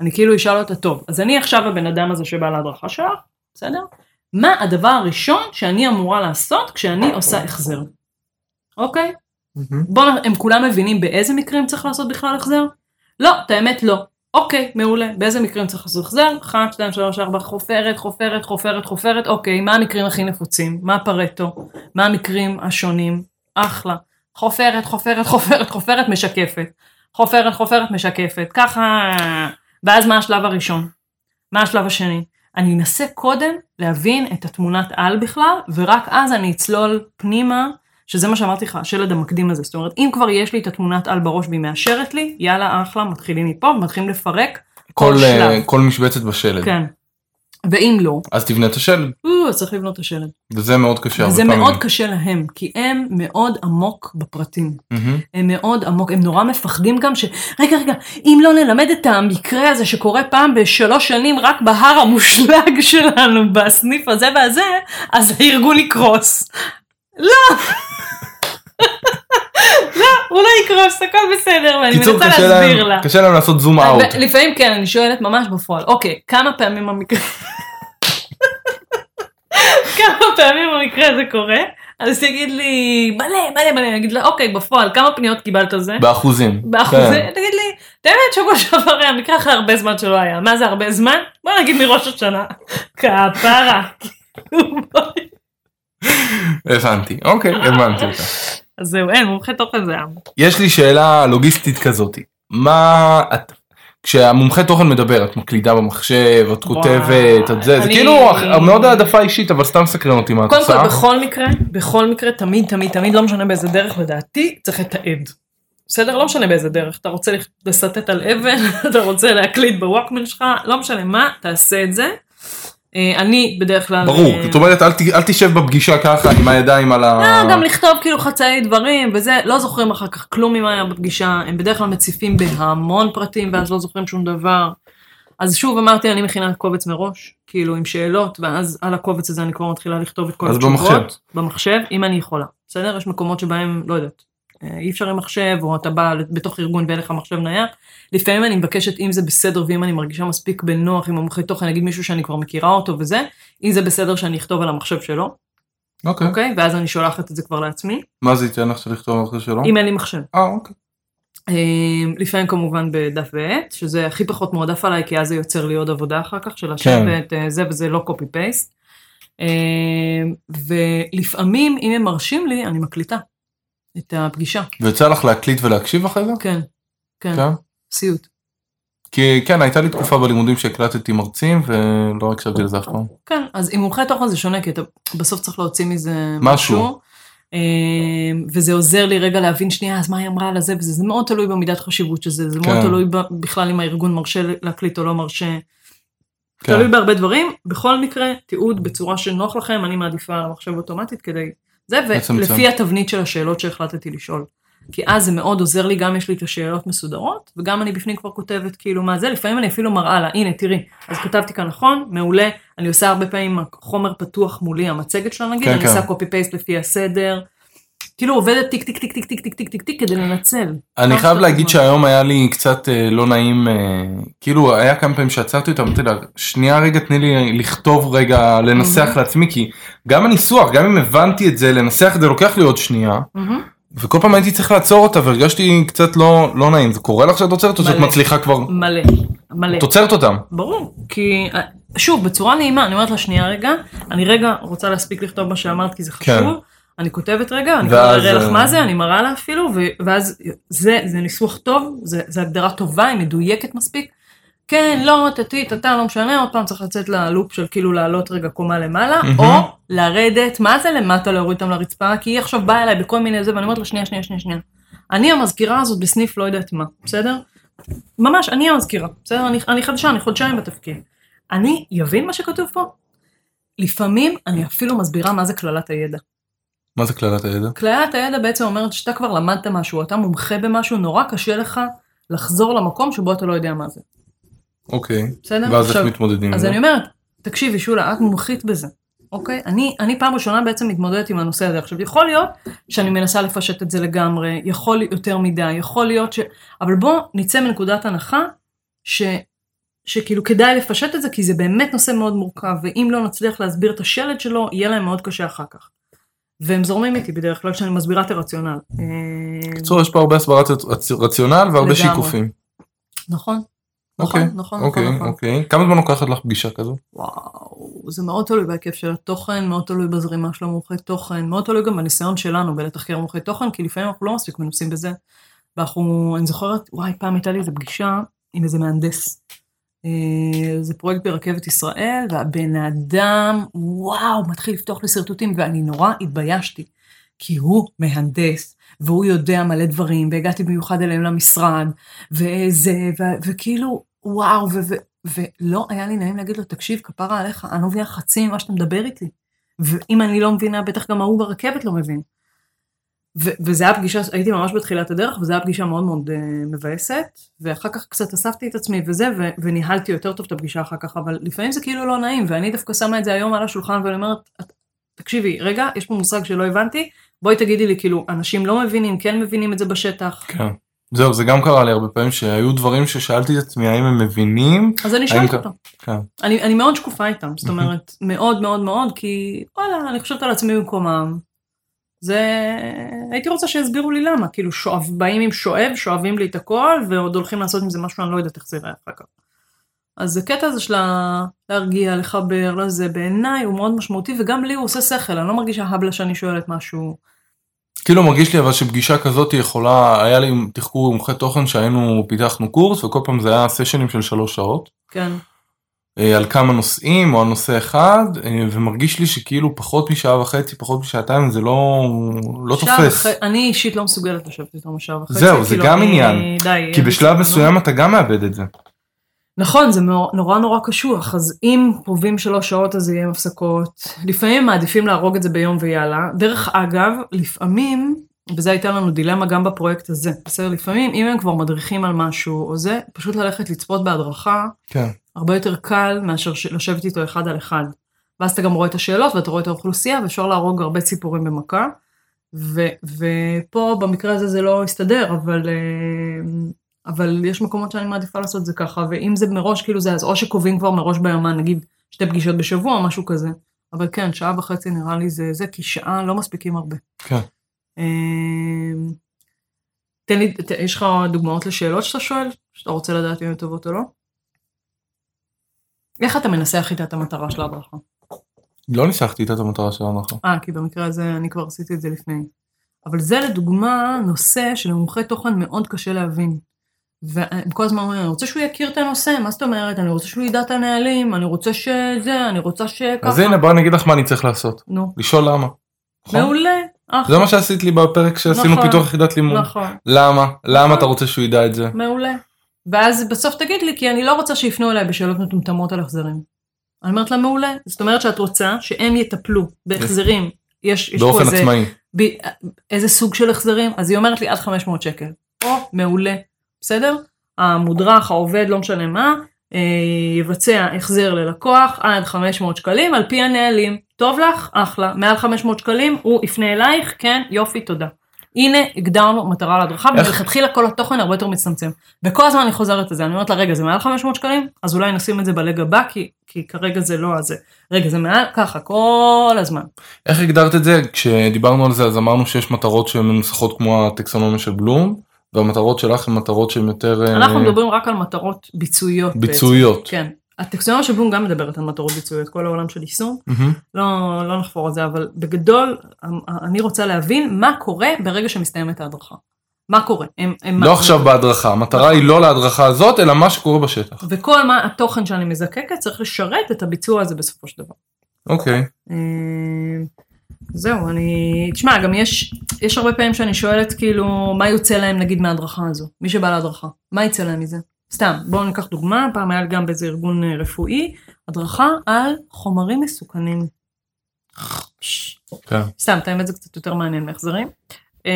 [SPEAKER 1] אני כאילו אשאל אותה, טוב, אז אני עכשיו הבן אדם הזה שבא להדרכה שלך, בסדר? מה הדבר הראשון שאני אמורה לעשות כשאני עושה החזר? אוקיי? בואו, הם כולם מבינים באיזה מקרים צריך לעשות בכלל החזר? לא, את האמת לא. אוקיי, מעולה. באיזה מקרים צריך לעשות החזר? 1, 2, 3, 4, חופרת, חופרת, חופרת, חופרת. אוקיי, מה המקרים הכי נפוצים? מה פרטו? מה המקרים השונים? אחלה. חופרת, חופרת, חופרת, חופרת, משקפת. חופרת, חופרת, משקפת. ככה... ואז מה השלב הראשון? מה השלב השני? אני אנסה קודם להבין את התמונת על בכלל, ורק אז אני אצלול פנימה שזה מה שאמרתי לך, השלד המקדים הזה. זאת אומרת, אם כבר יש לי את התמונת על בראש והיא מאשרת לי, יאללה, אחלה, מתחילים מפה, מתחילים לפרק כל
[SPEAKER 2] כל, אה,
[SPEAKER 1] שלב.
[SPEAKER 2] כל משבצת בשלד.
[SPEAKER 1] כן. ואם לא,
[SPEAKER 2] אז תבנה את השלד,
[SPEAKER 1] או, אז צריך לבנות את השלד.
[SPEAKER 2] וזה מאוד קשה. פעמים.
[SPEAKER 1] מאוד קשה להם, כי הם מאוד עמוק בפרטים.
[SPEAKER 2] מהמם.
[SPEAKER 1] הם מאוד עמוק, הם נורא מפחדים גם ש... רגע, רגע, אם לא נלמד את המקרה הזה שקורה פעם בשלוש שנים רק בהר המושלג שלנו, בסניף הזה והזה, אז הארגון יקרוס. לא! לא, הוא לא יקרוס, הכל בסדר, ואני מנסה להסביר לה.
[SPEAKER 2] קשה להם לעשות זום אאוט.
[SPEAKER 1] לפעמים כן, אני שואלת ממש בפועל, אוקיי, כמה פעמים המקרה... כמה פעמים המקרה הזה קורה? אז תגיד לי, מלא, מלא, מלא, אני אגיד לה, אוקיי, בפועל, כמה פניות קיבלת על זה?
[SPEAKER 2] באחוזים.
[SPEAKER 1] באחוזים,
[SPEAKER 2] כן.
[SPEAKER 1] תגיד לי, את האמת שבוע שעבר היה מקרה אחרי הרבה זמן שלא היה, מה זה הרבה זמן? בוא נגיד מראש השנה. כפרה.
[SPEAKER 2] הבנתי, אוקיי, הבנתי אותה.
[SPEAKER 1] אז זהו, אין, מומחה תוכן זה עם.
[SPEAKER 2] יש לי שאלה לוגיסטית כזאתי. מה את... כשהמומחה תוכן מדבר, את מקלידה במחשב, את כותבת, את זה, זה כאילו מאוד העדפה אישית, אבל סתם סקרן אותי מה את
[SPEAKER 1] קודם
[SPEAKER 2] עושה.
[SPEAKER 1] כל, בכל מקרה, בכל מקרה, תמיד, תמיד, תמיד, לא משנה באיזה דרך, לדעתי, צריך לתעד. בסדר? לא משנה באיזה דרך. אתה רוצה לסטט על אבן, אתה רוצה להקליט בוואקמן שלך, לא משנה מה, תעשה את זה. אה, אני בדרך כלל...
[SPEAKER 2] ברור,
[SPEAKER 1] אה,
[SPEAKER 2] זאת אומרת אל תשב בפגישה ככה עם הידיים על ה...
[SPEAKER 1] אה, גם לכתוב כאילו חצאי דברים וזה, לא זוכרים אחר כך כלום ממה היה בפגישה, הם בדרך כלל מציפים בהמון פרטים ואז לא זוכרים שום דבר. אז שוב אמרתי, אני מכינה קובץ מראש, כאילו עם שאלות, ואז על הקובץ הזה אני כבר מתחילה לכתוב את כל
[SPEAKER 2] אז
[SPEAKER 1] התשובות.
[SPEAKER 2] במחשב.
[SPEAKER 1] במחשב, אם אני יכולה. בסדר? יש מקומות שבהם, לא יודעת, אי אפשר עם מחשב, או אתה בא בתוך ארגון ואין לך מחשב נייח. לפעמים אני מבקשת אם זה בסדר ואם אני מרגישה מספיק בנוח עם המומחה תוכן, נגיד מישהו שאני כבר מכירה אותו וזה, אם זה בסדר שאני אכתוב על המחשב שלו,
[SPEAKER 2] אוקיי.
[SPEAKER 1] אוקיי? ואז אני שולחת את זה כבר לעצמי,
[SPEAKER 2] מה זה ייתן לך לכתוב במחשב שלו?
[SPEAKER 1] אם אין לי מחשב.
[SPEAKER 2] אה, אוקיי.
[SPEAKER 1] אה, לפעמים כמובן בדף ועט, שזה הכי פחות מועדף עליי, כי אז זה יוצר לי עוד עבודה אחר כך של לשבת, אה, זה וזה לא קופי פייסט. ולפעמים, אם הם מרשים לי, אני מקליטה את הפגישה.
[SPEAKER 2] ויוצא לך להקליט ולהקשיב אחרי זה?
[SPEAKER 1] כן, כן,
[SPEAKER 2] כן.
[SPEAKER 1] סיוט.
[SPEAKER 2] כי כן, הייתה לי תקופה בלימודים שהקלטתי מרצים ולא הקשבתי לזה אף פעם.
[SPEAKER 1] כן, אז עם מומחה תוכן זה שונה, כי אתה בסוף צריך להוציא מזה
[SPEAKER 2] משהו.
[SPEAKER 1] משהו. אה, וזה עוזר לי רגע להבין שנייה, אז מה היא אמרה על הזה וזה, זה מאוד תלוי במידת חשיבות של זה, זה מאוד
[SPEAKER 2] כן.
[SPEAKER 1] תלוי ב- בכלל אם הארגון מרשה להקליט או לא מרשה.
[SPEAKER 2] כן.
[SPEAKER 1] תלוי בהרבה דברים, בכל מקרה, תיעוד בצורה שנוח לכם, אני מעדיפה על המחשב אוטומטית כדי... זה. ולפי התבנית של השאלות שהחלטתי לשאול. כי אז זה מאוד עוזר לי, גם יש לי את השאלות מסודרות, וגם אני בפנים כבר כותבת כאילו מה זה, לפעמים אני אפילו מראה לה, הנה תראי, אז כתבתי כאן נכון, מעולה, אני עושה הרבה פעמים חומר פתוח מולי, המצגת שלה נגיד,
[SPEAKER 2] כן,
[SPEAKER 1] אני
[SPEAKER 2] כן.
[SPEAKER 1] עושה copy paste לפי הסדר, כאילו עובדת טיק טיק טיק טיק טיק טיק טיק טיק טיק כדי לנצל.
[SPEAKER 2] אני חייב להגיד. שהיום היה לי קצת אה, לא נעים, אה, כאילו היה כמה פעמים שעצרתי אותם, אמרתי לה, שנייה רגע תני לי לכתוב רגע, לנסח. לעצמי, כי גם הניסוח, גם אם הבנתי את זה, לנסח את זה לוקח לי עוד שנייה. וכל פעם הייתי צריך לעצור אותה והרגשתי קצת לא, לא נעים, זה קורה לך שאת עוצרת או שאת. מצליחה כבר,
[SPEAKER 1] מלא, מלא.
[SPEAKER 2] את עוצרת אותם,
[SPEAKER 1] ברור, כי אה, שוב, בצורה נעימה, אני אומרת לה שנייה רגע, אני רגע רוצה להספיק לכתוב מה שאמרת כי זה חשוב,
[SPEAKER 2] כן.
[SPEAKER 1] אני כותבת רגע, אני כבר אראה לך
[SPEAKER 2] אה,
[SPEAKER 1] מה זה, אני מראה לה אפילו, ו- ואז זה, זה ניסוח טוב, זה, זה הגדרה טובה, היא מדויקת מספיק. כן, לא, תתי, תתה, לא משנה, עוד פעם צריך לצאת ללופ של כאילו לעלות רגע קומה למעלה,
[SPEAKER 2] מהמם.
[SPEAKER 1] או לרדת, מה זה למטה להוריד אותם לרצפה, כי היא עכשיו באה אליי בכל מיני זה, ואני אומרת לה שנייה, שנייה, שנייה, שנייה. אני המזכירה הזאת בסניף לא יודעת מה, בסדר? ממש, אני המזכירה, בסדר? אני, אני חדשה, אני חודשיים בתפקיד. אני אבין מה שכתוב פה? לפעמים אני אפילו מסבירה מה זה קללת הידע.
[SPEAKER 2] מה זה קללת הידע?
[SPEAKER 1] קללת הידע בעצם אומרת שאתה כבר למדת משהו, אתה מומחה במשהו, נורא קשה לך לחזור למקום שבו אתה לא יודע מה זה.
[SPEAKER 2] אוקיי,
[SPEAKER 1] בסדר?
[SPEAKER 2] ואז איך
[SPEAKER 1] עכשיו,
[SPEAKER 2] מתמודדים עם
[SPEAKER 1] אז
[SPEAKER 2] זה?
[SPEAKER 1] אני אומרת, תקשיבי שולה, את מומחית בזה, אוקיי? אני, אני פעם ראשונה בעצם מתמודדת עם הנושא הזה. עכשיו, יכול להיות שאני מנסה לפשט את זה לגמרי, יכול יותר מדי, יכול להיות ש... אבל בוא נצא מנקודת הנחה ש... שכאילו כדאי לפשט את זה, כי זה באמת נושא מאוד מורכב, ואם לא נצליח להסביר את השלד שלו, יהיה להם מאוד קשה אחר כך. והם זורמים איתי בדרך כלל כשאני מסבירה את הרציונל.
[SPEAKER 2] בקיצור יש פה הרבה הסברת רצ- רציונל והרבה. שיקופים.
[SPEAKER 1] נכון,
[SPEAKER 2] אוקיי,
[SPEAKER 1] נכון, נכון,
[SPEAKER 2] אוקיי,
[SPEAKER 1] נכון, נכון.
[SPEAKER 2] אוקיי. כמה זמן לוקחת לך פגישה כזו?
[SPEAKER 1] וואו, זה מאוד תלוי בהיקף של התוכן, מאוד תלוי בזרימה של המומחי תוכן, מאוד תלוי גם בניסיון שלנו בלתחקר מומחי תוכן, כי לפעמים אנחנו לא מספיק מנוסים בזה. ואנחנו, אני זוכרת, וואי, פעם הייתה לי איזה פגישה עם איזה מהנדס. אה, זה פרויקט ברכבת ישראל, והבן אדם, וואו, מתחיל לפתוח לי שרטוטים, ואני נורא התביישתי, כי הוא מהנדס, והוא יודע מלא דברים, והגעתי במיוחד אליהם למשרד, וזה, ו- וכאילו, וואו, ו- ו- ולא היה לי נעים להגיד לו, תקשיב, כפרה עליך, אני לא מבינה חצי ממה שאתה מדבר איתי. ואם אני לא מבינה, בטח גם ההוא ברכבת לא מבין. וזה היה פגישה, הייתי ממש בתחילת הדרך, וזו הייתה פגישה מאוד מאוד uh, מבאסת, ואחר כך קצת אספתי את עצמי וזה, ו- וניהלתי יותר טוב את הפגישה אחר כך, אבל לפעמים זה כאילו לא נעים, ואני דווקא שמה את זה היום על השולחן, ואני אומרת, "את- תקשיבי, רגע, יש פה מושג שלא הבנתי, בואי תגידי לי, כאילו, אנשים לא מבינים, כן מבינים את זה בשטח,
[SPEAKER 2] כן. זהו, זה גם קרה לי הרבה פעמים שהיו דברים ששאלתי את עצמי האם הם מבינים.
[SPEAKER 1] אז אני שואלת אותם.
[SPEAKER 2] כן.
[SPEAKER 1] אני, אני מאוד שקופה איתם, זאת אומרת, מאוד מאוד מאוד, כי וואלה, אני חושבת על עצמי במקומם. זה, הייתי רוצה שיסבירו לי למה, כאילו שואב, באים עם שואב, שואבים לי את הכל, ועוד הולכים לעשות עם זה משהו, אני לא יודעת איך זה ייראה אחר כך. אז הקטע הזה של להרגיע, לחבר, לזה, בעיניי הוא מאוד משמעותי, וגם לי הוא עושה שכל, אני לא מרגישה הבלה שאני שואלת משהו.
[SPEAKER 2] כאילו מרגיש לי אבל שפגישה כזאת יכולה, היה לי תחקור עם מומחי תוכן שהיינו, פיתחנו קורס וכל פעם זה היה סשנים של שלוש שעות.
[SPEAKER 1] כן,
[SPEAKER 2] על כמה נושאים או על נושא אחד אה, ומרגיש לי שכאילו פחות משעה וחצי פחות משעתיים זה לא לא תופס
[SPEAKER 1] אני אישית לא מסוגלת לשבת איתו שעה וחצי.
[SPEAKER 2] זהו, זה
[SPEAKER 1] כאילו,
[SPEAKER 2] גם
[SPEAKER 1] אני-
[SPEAKER 2] עניין.
[SPEAKER 1] די,
[SPEAKER 2] כי בשלב מסוים אתה גם מאבד את זה.
[SPEAKER 1] נכון, זה נורא נורא קשוח, אז אם קרובים שלוש שעות אז יהיה עם הפסקות. לפעמים מעדיפים להרוג את זה ביום ויאללה. דרך אגב, לפעמים, וזה הייתה לנו דילמה גם בפרויקט הזה, בסדר? לפעמים אם הם כבר מדריכים על משהו או זה, פשוט ללכת לצפות בהדרכה,
[SPEAKER 2] כן.
[SPEAKER 1] הרבה יותר קל מאשר לשבת איתו אחד על אחד. ואז אתה גם רואה את השאלות ואתה רואה את האוכלוסייה ואפשר להרוג הרבה ציפורים במכה. ו, ופה במקרה הזה זה לא הסתדר, אבל, אה, אבל יש מקומות שאני מעדיפה לעשות את זה ככה, ואם זה מראש כאילו זה, אז או שקובעים כבר מראש ביומן, נגיד שתי פגישות בשבוע משהו כזה. אבל כן, שעה וחצי נראה לי זה זה, כי שעה לא מספיקים הרבה.
[SPEAKER 2] כן.
[SPEAKER 1] אה, תן לי, ת, יש לך דוגמאות לשאלות שאתה שואל? שאתה רוצה לדעת אם הן טובות או לא? איך אתה מנסח איתה את המטרה של ההדרכה?
[SPEAKER 2] לא ניסחתי איתה את המטרה של ההנחה.
[SPEAKER 1] אה, כי במקרה הזה אני כבר עשיתי את זה לפני. אבל זה לדוגמה נושא שלמומחי תוכן מאוד קשה להבין. והם כל הזמן אומרים, אני רוצה שהוא יכיר את הנושא, מה זאת אומרת? אני רוצה שהוא ידע את הנהלים, אני רוצה שזה, אני רוצה שככה.
[SPEAKER 2] אז הנה בואי אני אגיד לך מה אני צריך לעשות.
[SPEAKER 1] נו,
[SPEAKER 2] לשאול למה. נכון?
[SPEAKER 1] מעולה. אחלה.
[SPEAKER 2] זה מה שעשית לי בפרק שעשינו
[SPEAKER 1] נכון.
[SPEAKER 2] פיתוח יחידת לימוד.
[SPEAKER 1] נכון,
[SPEAKER 2] למה? למה
[SPEAKER 1] נכון.
[SPEAKER 2] אתה רוצה שהוא ידע את זה?
[SPEAKER 1] מעולה. ואז בסוף תגיד לי, כי אני לא רוצה שיפנו אליי בשאלות מטומטמות על החזרים. אני אומרת לה, מעולה. זאת אומרת שאת רוצה שהם יטפלו בהחזרים. יש, יש
[SPEAKER 2] באופן
[SPEAKER 1] איזה...
[SPEAKER 2] עצמאי.
[SPEAKER 1] ב... איזה סוג של החזרים? אז היא אומרת לי עד 500 שקל. או, מעולה, בסדר? המודרך, העובד, לא משנה מה, אה, יבצע החזר ללקוח עד 500 שקלים על פי הנהלים. טוב לך? אחלה. מעל 500 שקלים, הוא יפנה אלייך, כן, יופי, תודה. הנה, הגדרנו מטרה להדרכה? ומלכתחילה כל התוכן הרבה יותר מצטמצם. וכל הזמן אני חוזרת לזה, אני אומרת לה, רגע, זה מעל 500 שקלים? אז אולי נשים את זה בלג הבא, כי, כי כרגע זה לא הזה. רגע, זה מעל, ככה, כל הזמן.
[SPEAKER 2] איך הגדרת את זה? כשדיברנו על זה אז אמרנו שיש מטרות שהן מנוסחות כמו הטקסונומיה של בלום, והמטרות שלך הן מטרות שהן יותר אה,
[SPEAKER 1] אנחנו מדברים רק על מטרות ביצועיות. בעצם.
[SPEAKER 2] ביצועיות.
[SPEAKER 1] כן. הטקסונומיה של בלום גם מדברת על מטרות ביצועיות, כל העולם של יישום.
[SPEAKER 2] מהמם.
[SPEAKER 1] לא, לא נחפור על זה, אבל בגדול, אני רוצה להבין מה קורה ברגע שמסתיימת ההדרכה. מה קורה? הם, הם
[SPEAKER 2] לא עכשיו בהדרכה, המטרה היא לא להדרכה הזאת אלא מה שקורה בשטח.
[SPEAKER 1] וכל מה התוכן שאני מזקקת צריך לשרת את הביצוע הזה בסופו של דבר.
[SPEAKER 2] אוקיי.
[SPEAKER 1] אה, זהו, אני... תשמע, גם יש, יש הרבה פעמים שאני שואלת, כאילו, מה יוצא להם נגיד מההדרכה הזו? מי שבא להדרכה, מה יצא להם מזה? סתם, בואו ניקח דוגמה, פעם היה גם באיזה ארגון אה, רפואי, הדרכה על חומרים מסוכנים.
[SPEAKER 2] כן.
[SPEAKER 1] סתם, את האמת זה קצת יותר מעניין מהחזרים. אה,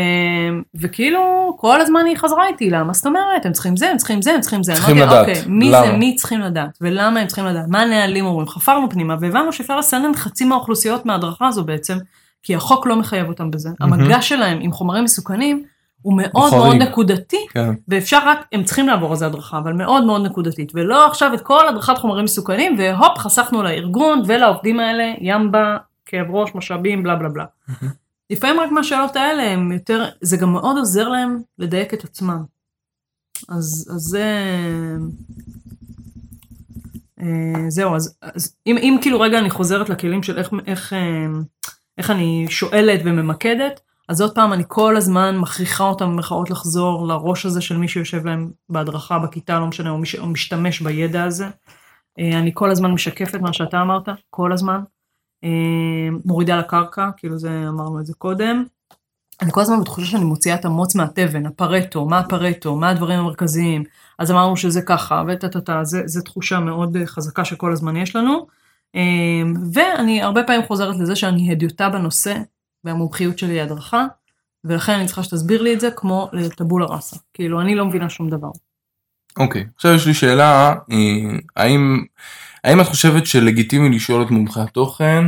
[SPEAKER 1] וכאילו, כל הזמן היא חזרה איתי, למה זאת אומרת? הם צריכים זה, הם צריכים זה, הם צריכים זה.
[SPEAKER 2] צריכים
[SPEAKER 1] אמרתי,
[SPEAKER 2] לדעת.
[SPEAKER 1] אוקיי, מי
[SPEAKER 2] למה?"
[SPEAKER 1] זה, מי צריכים לדעת, ולמה הם צריכים לדעת, מה הנהלים אומרים, חפרנו פנימה, והבנו שאפשר לסנן חצי מהאוכלוסיות מההדרכה הזו בעצם, כי החוק לא מחייב אותם בזה. המגע שלהם עם חומרים מסוכנים הוא מאוד מאוד. נקודתי,
[SPEAKER 2] כן.
[SPEAKER 1] ואפשר רק, הם צריכים לעבור על זה הדרכה, אבל מאוד מאוד נקודתית, ולא עכשיו את כל הדרכת חומרים מסוכנים, והופ, חסכנו לארגון ולעובדים האלה, ימבה, כאב ראש, משאבים, בלה בלה בלה. לפעמים רק מהשאלות האלה הם יותר, זה גם מאוד עוזר להם לדייק את עצמם. אז, אז זה... אה, זהו, אז, אז אם, אם כאילו רגע אני חוזרת לכלים של איך, איך, אה, איך אני שואלת וממקדת, אז עוד פעם אני כל הזמן מכריחה אותם במרכאות לחזור לראש הזה של מי שיושב להם בהדרכה בכיתה, לא משנה, או, מי ש, או משתמש בידע הזה. אה, אני כל הזמן משקפת מה שאתה אמרת, כל הזמן. אה, מורידה לקרקע, כאילו זה, אמרנו את זה קודם. אני כל הזמן בתחושה שאני מוציאה את המוץ מהתבן, הפרטו, מה הפרטו, מה הדברים המרכזיים. אז אמרנו שזה ככה, וטה-טה-טה, זה תחושה מאוד חזקה שכל הזמן יש לנו. אה, ואני הרבה פעמים חוזרת לזה שאני הדיוטה בנושא, והמומחיות שלי היא הדרכה, ולכן אני צריכה שתסביר לי את זה כמו לטבולה ראסה. כאילו, אני לא מבינה שום דבר.
[SPEAKER 2] אוקיי. עכשיו יש לי שאלה, אה, האם, האם את חושבת שלגיטימי לשאול את מומחי התוכן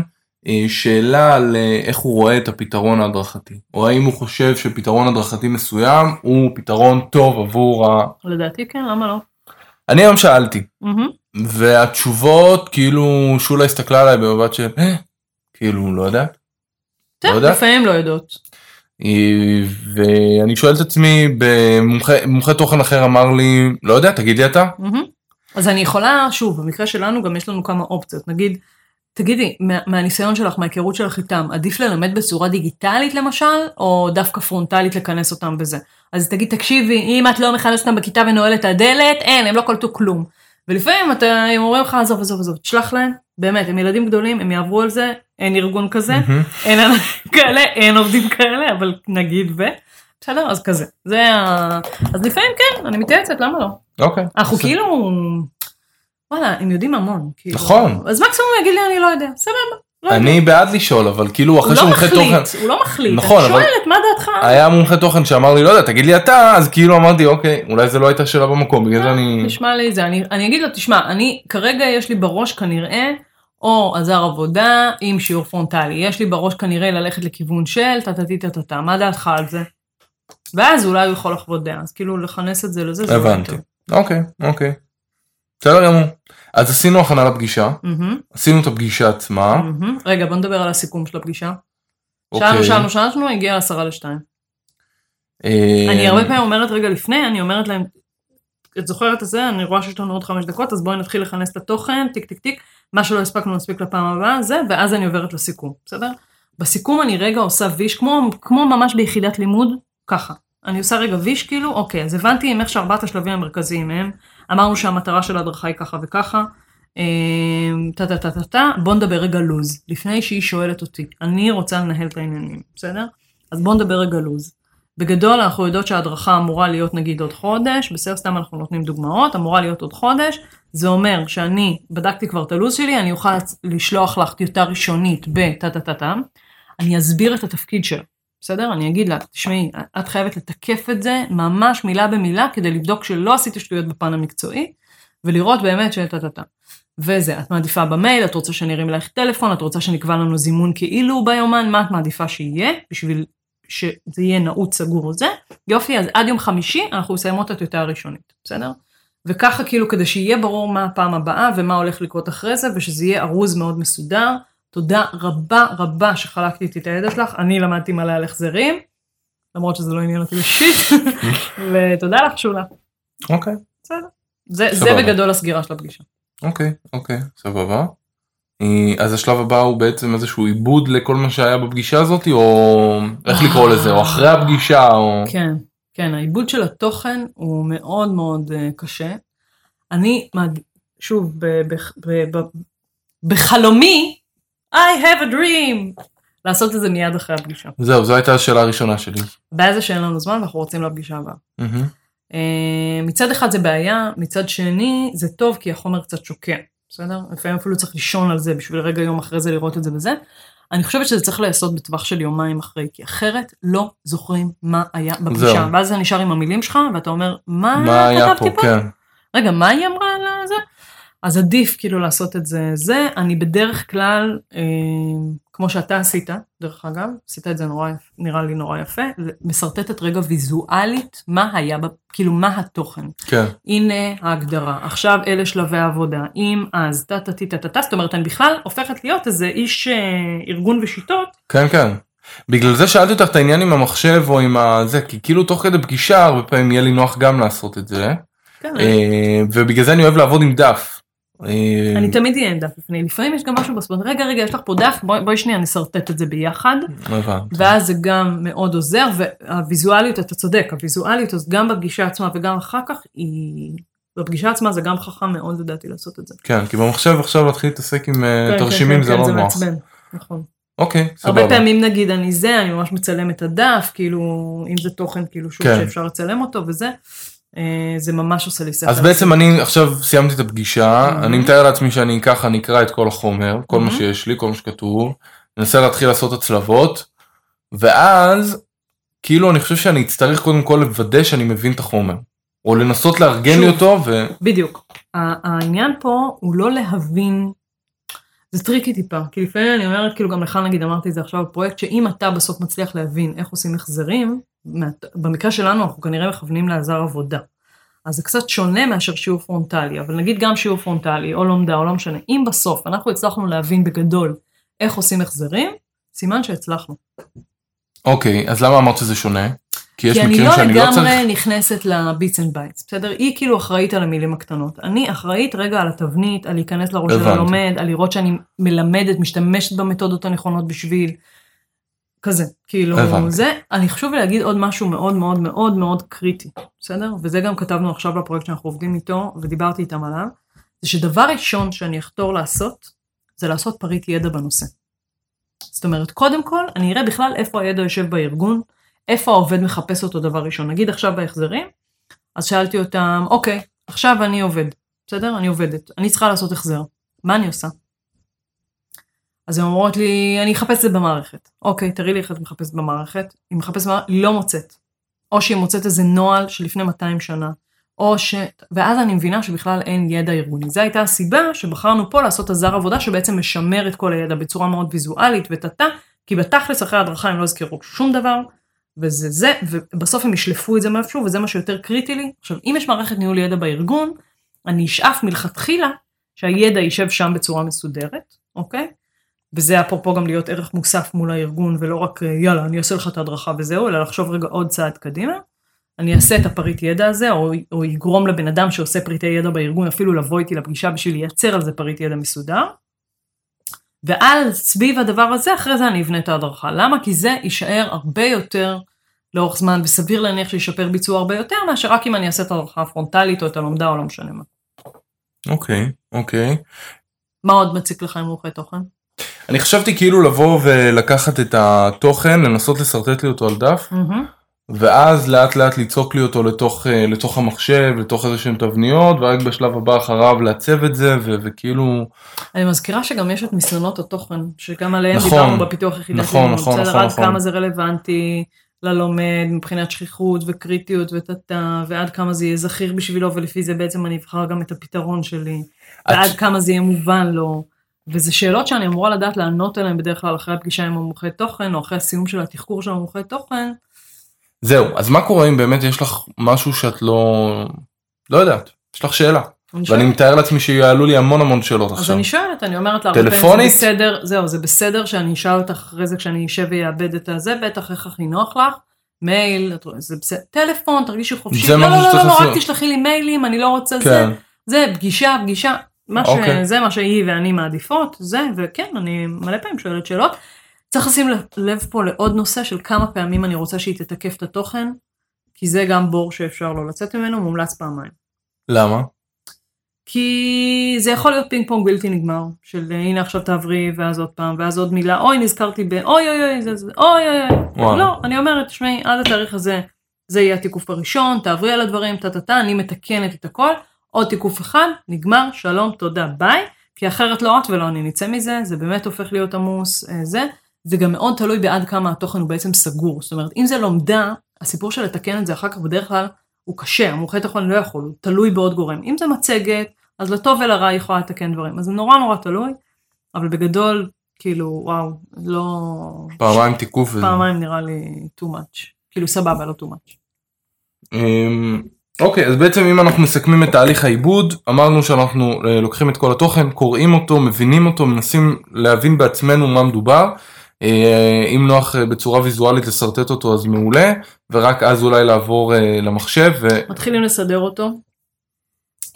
[SPEAKER 2] אה, שאלה על אה, איך הוא רואה את הפתרון ההדרכתי, או האם הוא חושב שפתרון הדרכתי מסוים הוא פתרון טוב עבור ה...
[SPEAKER 1] לדעתי כן, למה לא?
[SPEAKER 2] אני היום שאלתי,
[SPEAKER 1] מהמם.
[SPEAKER 2] והתשובות כאילו שולה הסתכלה עליי במבט של "אה, כאילו לא יודעת. לא.
[SPEAKER 1] לפעמים לא יודעות.
[SPEAKER 2] אה, ואני שואל את עצמי מומחה תוכן אחר אמר לי לא יודע תגיד לי אתה.
[SPEAKER 1] אז אני יכולה, שוב, במקרה שלנו גם יש לנו כמה אופציות. נגיד, תגידי, מה, מהניסיון שלך, מההיכרות שלך איתם, עדיף ללמד בצורה דיגיטלית למשל, או דווקא פרונטלית לכנס אותם בזה? אז תגיד, תקשיבי, אם את לא מכנסת אותם בכיתה ונועלת את הדלת, אין, הם לא קלטו כלום. ולפעמים אתה, הם אומרים לך, עזוב, עזוב, עזוב, תשלח להם, באמת, הם ילדים גדולים, הם יעברו על זה, אין ארגון כזה. אין כאלה, אין עובדים כאלה, אבל נגיד ו... בסדר, אז כזה. זה ה... אז לפעמים כן, אני מתייעצת, למה לא?
[SPEAKER 2] אוקיי.
[SPEAKER 1] אנחנו. כאילו, וואלה, הם יודעים המון. כאילו.
[SPEAKER 2] נכון.
[SPEAKER 1] אז מקסימום יגיד לי, אני לא יודע, סבבה. לא יודע.
[SPEAKER 2] אני בעד לשאול אבל כאילו אחרי
[SPEAKER 1] לא
[SPEAKER 2] שמומחה תוכן
[SPEAKER 1] הוא לא מחליט.
[SPEAKER 2] נכון,
[SPEAKER 1] אני שואלת, מה דעתך?
[SPEAKER 2] היה מומחה תוכן שאמר לי לא יודע תגיד לי אתה אז כאילו אמרתי אוקיי אולי זה לא הייתה שאלה במקום בגלל זה אני
[SPEAKER 1] נשמע לי זה, אני, אני אגיד לו, תשמע, אני, כרגע יש לי בראש כנראה, או עזר עבודה עם שיעור פרונטלי, יש לי בראש כנראה ללכת לכיוון של טה-טה-טה-טה, מה דעתך על זה? ואז אולי הוא יכול לחוות דעה, אז כאילו לכנס את זה לזה, זה
[SPEAKER 2] הבנתי. אוקיי אוקיי. בסדר גמור. אז עשינו הכנה לפגישה עשינו את הפגישה עצמה.
[SPEAKER 1] רגע, בוא נדבר על הסיכום של הפגישה.
[SPEAKER 2] אוקיי.
[SPEAKER 1] שאלנו, שאלנו, שאלנו, הגיע לעשרה לשתיים.
[SPEAKER 2] אה,
[SPEAKER 1] אני הרבה פעמים אומרת רגע לפני, אני אומרת להם, את זוכרת את זה, אני רואה שיש לנו עוד חמש דקות, אז בואי נתחיל לכנס את התוכן, טיק טיק טיק, מה שלא הספקנו נספיק לפעם הבאה, זה, ואז אני עוברת לסיכום, בסדר? בסיכום אני רגע עושה ויש, כמו, כמו ממש ביחידת לימוד, ככה. אני עושה רגע ויש כאילו, אוקיי, אז הבנתי עם איך שארבעת השלבים המרכזיים הם, אמרנו שהמטרה של ההדרכה היא ככה וככה, אמ, טה טה טה טה טה, בוא נדבר רגע לוז, לפני שהיא שואלת אותי, אני רוצה לנהל את העניינים, בסדר? אז בוא נדבר רגע לוז. בגדול אנחנו יודעות שההדרכה אמורה להיות נגיד עוד חודש, בסדר סתם אנחנו נותנים דוגמאות, אמורה להיות עוד חודש, זה אומר שאני בדקתי כבר את הלו"ז שלי, אני אוכל לשלוח לך טיוטה ראשונית בטה טה טה טה, אני אסביר את התפקיד שלה, בסדר? אני אגיד לה, תשמעי, את חייבת לתקף את זה ממש מילה במילה כדי לבדוק שלא עשיתי שטויות בפן המקצועי, ולראות באמת שטה טה טה. וזה, את מעדיפה במייל, את רוצה שאני ארים אלייך טלפון, את רוצה שנקבע לנו זימון כאילו ביומן, מה את מעדיפה שיהיה, בשביל שזה יהיה נעוץ סגור זה. יופי, אז עד יום חמישי אנחנו מסיימות את הטיוטה הראשונית, בסדר? וככה כאילו כדי שיהיה ברור מה הפעם הבאה ומה הולך לקרות אחרי זה, ושזה יהיה ארוז מאוד מסודר. תודה רבה רבה שחלקתי איתי את הידע שלך, אני למדתי מלא על החזרים, למרות שזה לא עניין אותי אישית, ותודה לך שולה.
[SPEAKER 2] אוקיי.
[SPEAKER 1] בסדר. זה, זה. בגדול הסגירה של הפגישה.
[SPEAKER 2] אוקיי, אוקיי, סבבה. אה, אז השלב הבא הוא בעצם איזשהו עיבוד לכל מה שהיה בפגישה הזאת, או איך לקרוא לזה, או אחרי הפגישה, או...
[SPEAKER 1] כן, כן, העיבוד של התוכן הוא מאוד מאוד uh, קשה. אני, שוב, ב- ב- ב- ב- בחלומי, I have a dream, לעשות את זה מיד אחרי הפגישה.
[SPEAKER 2] זהו, זו הייתה השאלה הראשונה שלי.
[SPEAKER 1] הבעיה זה שאין לנו זמן ואנחנו רוצים לפגישה הבאה. אה, מצד אחד זה בעיה, מצד שני זה טוב כי החומר קצת שוקע, בסדר? לפעמים אפילו צריך לישון על זה בשביל רגע יום אחרי זה לראות את זה וזה. אני חושבת שזה צריך להיעשות בטווח של יומיים אחרי, כי אחרת לא זוכרים מה היה בפגישה. ואז אתה נשאר עם המילים שלך ואתה אומר, מה,
[SPEAKER 2] מה היה פה,
[SPEAKER 1] כתבתי
[SPEAKER 2] כן.
[SPEAKER 1] רגע, מה היא אמרה על זה? אז עדיף כאילו לעשות את זה. זה, אני בדרך כלל, אה, כמו שאתה עשית, דרך אגב, עשית את זה נורא, נראה לי נורא יפה, משרטטת רגע ויזואלית מה היה, כאילו מה התוכן.
[SPEAKER 2] כן,
[SPEAKER 1] הנה ההגדרה, עכשיו אלה שלבי העבודה, אם אז, טה טה טה טה טה טה, זאת אומרת, אני בכלל הופכת להיות איזה איש אה, ארגון ושיטות,
[SPEAKER 2] כן, כן. בגלל זה שאלתי אותך את העניין עם המחשב או עם הזה, כי כאילו תוך כדי פגישה הרבה פעמים יהיה לי נוח גם לעשות את זה,
[SPEAKER 1] כן,
[SPEAKER 2] אה, ובגלל זה אני אוהב לעבוד עם דף. אה,
[SPEAKER 1] אני תמיד אהיה עם דף לפני, לפעמים יש גם משהו בספורט, רגע רגע יש לך פה דף, בואי שנייה נשרטט את זה ביחד,
[SPEAKER 2] הבנתי.
[SPEAKER 1] ואז זה גם מאוד עוזר, והוויזואליות, אתה צודק, הוויזואליות, אז גם בפגישה עצמה וגם אחר כך, היא... בפגישה עצמה זה גם חכם מאוד לדעתי לעשות את זה.
[SPEAKER 2] כן, כי במחשב עכשיו להתחיל להתעסק עם אה,
[SPEAKER 1] כן, כן,
[SPEAKER 2] תרשימים
[SPEAKER 1] כן,
[SPEAKER 2] זה
[SPEAKER 1] כן,
[SPEAKER 2] לא
[SPEAKER 1] זה
[SPEAKER 2] נוח.
[SPEAKER 1] מעצבן, נכון.
[SPEAKER 2] אוקיי,
[SPEAKER 1] הרבה
[SPEAKER 2] סבבה.
[SPEAKER 1] פעמים נגיד אני זה, אני ממש מצלם את הדף, כאילו, אם זה תוכן כאילו שוב
[SPEAKER 2] כן.
[SPEAKER 1] שאפשר לצלם אותו וזה, אה, זה ממש עושה לי שכל.
[SPEAKER 2] אז בעצם אני עכשיו סיימתי את הפגישה,
[SPEAKER 1] Mhm.
[SPEAKER 2] אני מתאר לעצמי שאני ככה אני אקרא את כל החומר, כל מה
[SPEAKER 1] Mhm.
[SPEAKER 2] שיש לי, כל מה שכתוב, ננסה להתחיל לעשות הצלבות, ואז כאילו אני חושב שאני אצטרך קודם כל לוודא שאני מבין את החומר, או לנסות לארגן לי
[SPEAKER 1] שוב.
[SPEAKER 2] אותו, ו...
[SPEAKER 1] בדיוק. העניין פה הוא לא להבין, זה tricky טיפה, כי לפעמים אני אומרת, כאילו גם לך נגיד אמרתי את זה עכשיו בפרויקט, שאם אתה בסוף מצליח להבין איך עושים החזרים, במקרה שלנו אנחנו כנראה מכוונים לעזר עבודה. אז זה קצת שונה מאשר שיעור פרונטלי, אבל נגיד גם שיעור פרונטלי, או לומדה, או לא משנה, אם בסוף אנחנו הצלחנו להבין בגדול איך עושים החזרים, סימן שהצלחנו.
[SPEAKER 2] אוקיי, אז למה אמרת שזה שונה? כי יש
[SPEAKER 1] כי אני
[SPEAKER 2] מקרים
[SPEAKER 1] לא
[SPEAKER 2] שאני לא
[SPEAKER 1] לגמרי
[SPEAKER 2] צריך...
[SPEAKER 1] נכנסת לביטס אנד בייטס, בסדר? היא כאילו אחראית על המילים הקטנות. אני אחראית רגע על התבנית, על להיכנס לראש של. הלומד, על לראות שאני מלמדת, משתמשת במתודות הנכונות בשביל... כזה, כאילו,
[SPEAKER 2] הבנתי.
[SPEAKER 1] זה, אני חשוב להגיד עוד משהו מאוד מאוד מאוד מאוד קריטי, בסדר? וזה גם כתבנו עכשיו בפרויקט שאנחנו עובדים איתו, ודיברתי איתם עליו, זה שדבר ראשון שאני אחתור לעשות, זה לעשות פריט ידע בנושא. זאת אומרת, קודם כל, אני אראה בכלל איפה הידע יושב בארגון, איפה העובד מחפש אותו דבר ראשון. נגיד עכשיו בהחזרים, אז שאלתי אותם, אוקיי, עכשיו אני עובד, בסדר? אני עובדת, אני צריכה לעשות החזר, מה אני עושה? אז הן אומרות לי, אני אחפש את זה במערכת. אוקיי, תראי לי איך את מחפשת במערכת. היא מחפשת במערכת, היא לא מוצאת. או שהיא מוצאת איזה נוהל שלפני 200 שנה, או ש... ואז אני מבינה שבכלל אין ידע ארגוני. זו הייתה הסיבה שבחרנו פה לעשות עזר עבודה שבעצם משמר את כל הידע בצורה מאוד ויזואלית וטאטה, כי בתכלס אחרי ההדרכה הם לא הזכירו שום דבר, וזה זה, ובסוף הם ישלפו את זה מאיפשהו, וזה מה שיותר קריטי לי. עכשיו, אם יש מערכת ניהול ידע בארגון, אני אשאף מלכתחילה שהידע יישב שם בצורה מסודרת, אוקיי? וזה אפרופו גם להיות ערך מוסף מול הארגון, ולא רק יאללה, אני אעשה לך את ההדרכה וזהו, אלא לחשוב רגע עוד צעד קדימה. אני אעשה את הפריט ידע הזה, או, או יגרום לבן אדם שעושה פריטי ידע בארגון אפילו לבוא איתי לפגישה בשביל לייצר על זה פריט ידע מסודר. ועל סביב הדבר הזה, אחרי זה אני אבנה את ההדרכה. למה? כי זה יישאר הרבה יותר לאורך זמן, וסביר להניח שישפר ביצוע הרבה יותר, מאשר רק אם אני אעשה את ההדרכה הפרונטלית או את הלומדה או לא משנה מה.
[SPEAKER 2] אוקיי, אוקיי.
[SPEAKER 1] מה עוד מציק לך עם מומחי תוכן?
[SPEAKER 2] אני חשבתי כאילו לבוא ולקחת את התוכן, לנסות לשרטט לי אותו על דף,
[SPEAKER 1] מהמם.
[SPEAKER 2] ואז לאט לאט ליצוק לי אותו לתוך, אה, לתוך המחשב, לתוך איזה שהן תבניות, ורק בשלב הבא אחריו לעצב את זה, ו- וכאילו,
[SPEAKER 1] אני מזכירה שגם יש את מסננות התוכן, שגם עליהם
[SPEAKER 2] נכון,
[SPEAKER 1] דיברנו בפיתוח יחידת
[SPEAKER 2] נכון. נכון,
[SPEAKER 1] בסדר,
[SPEAKER 2] נכון,
[SPEAKER 1] עד
[SPEAKER 2] נכון.
[SPEAKER 1] כמה זה רלוונטי, ללומד מבחינת שכיחות וקריטיות וטאטה, ועד כמה זה יהיה זכיר בשבילו, ולפי זה בעצם אני אבחר גם את הפתרון שלי,
[SPEAKER 2] את-
[SPEAKER 1] ועד כמה זה יהיה מובן לו. וזה שאלות שאני אמורה לדעת לענות עליהן בדרך כלל אחרי הפגישה עם המומחה תוכן, או אחרי הסיום של התחקור של המומחה תוכן.
[SPEAKER 2] זהו, אז מה קורה אם באמת יש לך משהו שאת לא, לא יודעת, יש לך שאלה.
[SPEAKER 1] אני
[SPEAKER 2] ואני מתאר לעצמי שיעלו לי המון המון שאלות
[SPEAKER 1] אז
[SPEAKER 2] עכשיו.
[SPEAKER 1] אני שואלת, אני אומרת לה,
[SPEAKER 2] טלפונית?
[SPEAKER 1] זה בסדר, זהו, זה בסדר שאני אשאל אותך אחרי זה כשאני אשב ויאבד את הזה, בטח איך הכי נוח לך, מייל, זה בסדר, טלפון, תרגישי חופשי, לא, לא, לא, לא, רק. תשלחי לי מיילים, אני לא רוצה זה,
[SPEAKER 2] כן,
[SPEAKER 1] זה פגישה, פגישה.
[SPEAKER 2] אוקיי.
[SPEAKER 1] זה מה שהיא ואני מעדיפות, זה, וכן, אני מלא פעמים שואלת שאלות. צריך לשים לב פה לעוד נושא של כמה פעמים אני רוצה שהיא תתקף את התוכן, כי זה גם בור שאפשר לא לצאת ממנו, מומלץ פעמיים.
[SPEAKER 2] למה?
[SPEAKER 1] כי זה יכול להיות פינג פונג בלתי נגמר, של הנה עכשיו תעברי ואז עוד פעם ואז עוד מילה, אוי נזכרתי ב... אוי אוי אוי, זה, זה, אוי אוי אוי. לא, אני אומרת, תשמעי, עד התאריך הזה, זה יהיה התיקוף הראשון, תעברי על הדברים, טה טה טה, אני מתקנת את הכל, עוד תיקוף אחד, נגמר, שלום, תודה, ביי, כי אחרת לא את ולא אני נצא מזה, זה באמת הופך להיות עמוס, אה, זה. זה גם מאוד תלוי בעד כמה התוכן הוא בעצם סגור, זאת אומרת, אם זה לומדה, הסיפור של לתקן את זה אחר כך בדרך כלל הוא קשה, המומחה תוכן לא יכול, הוא תלוי בעוד גורם. אם זה מצגת, אז לטוב ולרע היא יכולה לתקן דברים. אז זה נורא נורא תלוי, אבל בגדול, כאילו, וואו, לא...
[SPEAKER 2] פעמיים תיקוף וזה.
[SPEAKER 1] פעמיים נראה לי too much. כאילו, סבבה, לא too much.
[SPEAKER 2] אמ, אוקיי, אז בעצם אם אנחנו מסכמים את תהליך העיבוד, אמרנו שאנחנו אה, לוקחים את כל התוכן, קוראים אותו, מבינים אותו, מנסים להבין בעצמנו מה מדובר. אה, אם נוח אה, בצורה ויזואלית לשרטט אותו אז מעולה, ורק אז אולי לעבור למחשב. ו...
[SPEAKER 1] מתחילים לסדר אותו.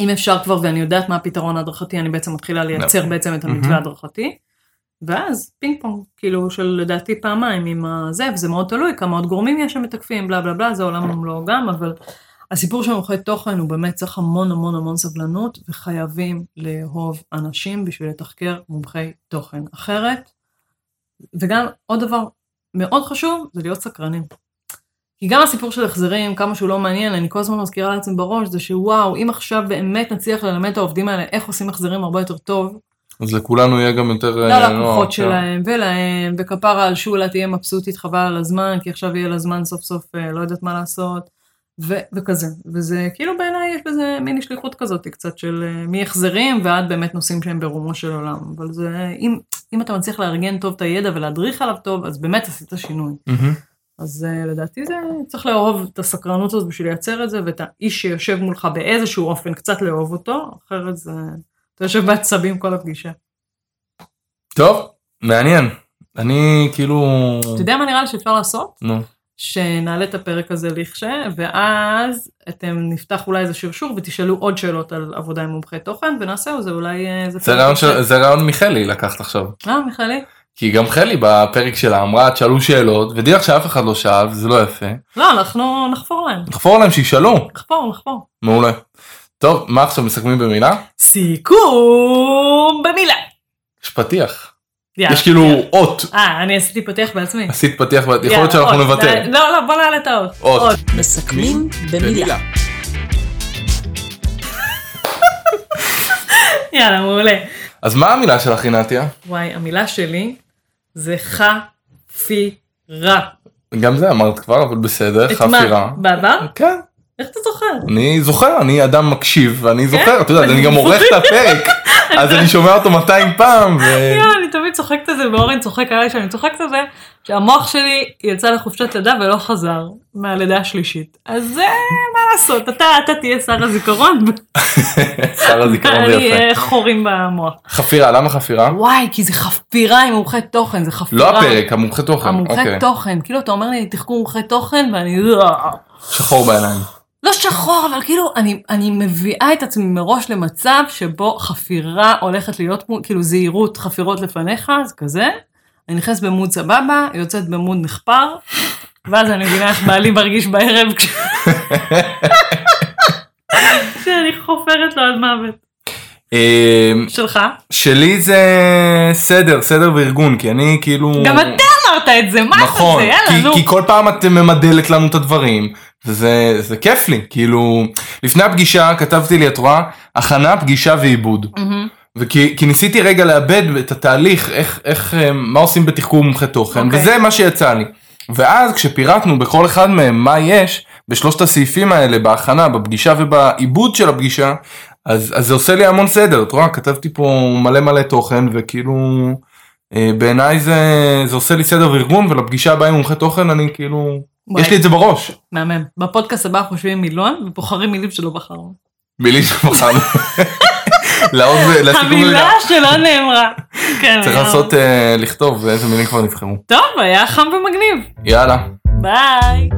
[SPEAKER 1] אם אפשר כבר ואני יודעת מה הפתרון ההדרכתי, אני בעצם מתחילה לייצר
[SPEAKER 2] נכון.
[SPEAKER 1] בעצם את המתווה
[SPEAKER 2] מהמם.
[SPEAKER 1] ההדרכתי. ואז פינג פונג, כאילו של לדעתי פעמיים עם הזה, וזה מאוד תלוי כמה עוד גורמים יש שמתקפים, בלה בלה בלה, זה עולם ומלואו גם, אבל הסיפור של מומחי תוכן הוא באמת צריך המון המון המון סבלנות, וחייבים לאהוב אנשים בשביל לתחקר מומחי תוכן. אחרת, וגם עוד דבר מאוד חשוב, זה להיות סקרנים. כי גם הסיפור של החזרים, כמה שהוא לא מעניין, אני כל הזמן מזכירה לעצמי בראש, זה שוואו, אם עכשיו באמת נצליח ללמד את העובדים האלה איך עושים החזרים הרבה יותר טוב,
[SPEAKER 2] אז לכולנו יהיה גם יותר... אה,
[SPEAKER 1] ללקוחות
[SPEAKER 2] נוח,
[SPEAKER 1] שלהם ולהם, וכפרה על שולה תהיה מבסוטית חבל על הזמן, כי עכשיו יהיה לה זמן סוף סוף אה, לא יודעת מה לעשות, ו- וכזה. וזה כאילו בעיניי יש בזה מיני שליחות כזאת קצת של אה, מהחזרים ועד באמת נושאים שהם ברומו של עולם. אבל זה, אם, אם אתה מצליח לארגן טוב את הידע ולהדריך עליו טוב, אז באמת עשית שינוי.
[SPEAKER 2] מהמם.
[SPEAKER 1] אז uh, לדעתי זה צריך לאהוב את הסקרנות הזאת בשביל לייצר את זה, ואת האיש שיושב מולך באיזשהו אופן קצת לאהוב אותו, אחרת זה... אתה יושב בעצבים כל הפגישה.
[SPEAKER 2] טוב, מעניין. אני כאילו...
[SPEAKER 1] אתה יודע מה נראה לי שאפשר לעשות?
[SPEAKER 2] נו.
[SPEAKER 1] שנעלה את הפרק הזה לכשה, ואז אתם נפתח אולי איזה שרשור ותשאלו עוד שאלות על עבודה עם מומחי תוכן, ונעשה זה אולי אה.
[SPEAKER 2] זה רעיון מחלי לקחת עכשיו.
[SPEAKER 1] אה, מיכאלי?
[SPEAKER 2] כי גם חלי בפרק שלה אמרה תשאלו שאלות ודרך שאף אחד לא שאל זה לא יפה.
[SPEAKER 1] לא, אנחנו נחפור להם.
[SPEAKER 2] נחפור להם שישאלו.
[SPEAKER 1] נחפור, נחפור.
[SPEAKER 2] מעולה. טוב מה עכשיו מסכמים במילה?
[SPEAKER 1] סיכום במילה.
[SPEAKER 2] יש פתיח. יש כאילו. אות.
[SPEAKER 1] אה, אני עשיתי פתיח בעצמי.
[SPEAKER 2] עשית פתיח יכול להיות שאנחנו. נוותר.
[SPEAKER 1] לא, לא, בוא נעלה את האות.
[SPEAKER 2] עוד.
[SPEAKER 3] מסכמים במילה.
[SPEAKER 1] יאללה, מעולה.
[SPEAKER 2] אז מה המילה שלך רינתיה?
[SPEAKER 1] וואי, המילה שלי זה חפירה.
[SPEAKER 2] גם זה אמרת כבר אבל בסדר
[SPEAKER 1] את מה?
[SPEAKER 2] חפירה.
[SPEAKER 1] בעבר?
[SPEAKER 2] כן.
[SPEAKER 1] איך אתה זוכר?
[SPEAKER 2] אני זוכר אני אדם מקשיב ואני זוכר אתה יודע
[SPEAKER 1] אני
[SPEAKER 2] אני גם עורך את הפרק אז אני שומע אותו 200 פעם.
[SPEAKER 1] יואו, אני תמיד צוחקת על זה, ואורן צוחק עליי שאני צוחקת על זה, שהמוח שלי יצא לחופשת לידה ולא חזר מהלידה השלישית. אז זה מה לעשות, אתה תהיה שר הזיכרון,
[SPEAKER 2] שר הזיכרון זה יפה.
[SPEAKER 1] אהיה חורים במוח.
[SPEAKER 2] חפירה למה חפירה?
[SPEAKER 1] וואי, כי זה חפירה עם מומחי תוכן, זה חפירה.
[SPEAKER 2] לא הפרק המומחה תוכן.
[SPEAKER 1] המומחה
[SPEAKER 2] אוקיי.
[SPEAKER 1] תוכן, כאילו אתה אומר לי תחקור מומחה תוכן ואני
[SPEAKER 2] שחור בעיניים.
[SPEAKER 1] לא שחור אבל כאילו אני, אני מביאה את עצמי מראש למצב שבו חפירה הולכת להיות כאילו זהירות חפירות לפניך זה כזה. אני נכנסת במוד סבבה יוצאת במוד נחפר ואז אני מבינה איך בעלי מרגיש בערב כש- כשאני חופרת לו עד מוות.
[SPEAKER 2] אמ,
[SPEAKER 1] שלך?
[SPEAKER 2] שלי זה סדר סדר וארגון כי אני כאילו
[SPEAKER 1] גם אתה אמרת את זה מה
[SPEAKER 2] נכון
[SPEAKER 1] זה יאללה נו.
[SPEAKER 2] כי כל פעם את ממדלת לנו את הדברים וזה זה כיף לי כאילו לפני הפגישה כתבתי לי את רואה הכנה פגישה ועיבוד
[SPEAKER 1] מהמם.
[SPEAKER 2] וכי כי ניסיתי רגע לאבד את התהליך איך איך אה, מה עושים בתחקור מומחה תוכן
[SPEAKER 1] אוקיי.
[SPEAKER 2] וזה מה שיצא לי ואז כשפירטנו בכל אחד מהם מה יש, בשלושת הסעיפים האלה, בהכנה, בפגישה ובעיבוד של הפגישה, אז, אז זה עושה לי המון סדר, את רואה, כתבתי פה מלא מלא תוכן, וכאילו, אה, בעיניי זה, זה עושה לי סדר וארגון, ולפגישה הבאה עם מומחה תוכן, אני כאילו. יש לי את זה בראש.
[SPEAKER 1] מהמם. בפודקאסט הבא חושבים מילון ובוחרים מילים שלא בחרנו.
[SPEAKER 2] מילים שבחרנו. לעוד,
[SPEAKER 1] המילה שלא נאמרה. כן,
[SPEAKER 2] צריך לעשות, אה, לכתוב איזה מילים כבר נבחרו.
[SPEAKER 1] טוב, היה חם ומגניב.
[SPEAKER 2] יאללה.
[SPEAKER 1] ביי.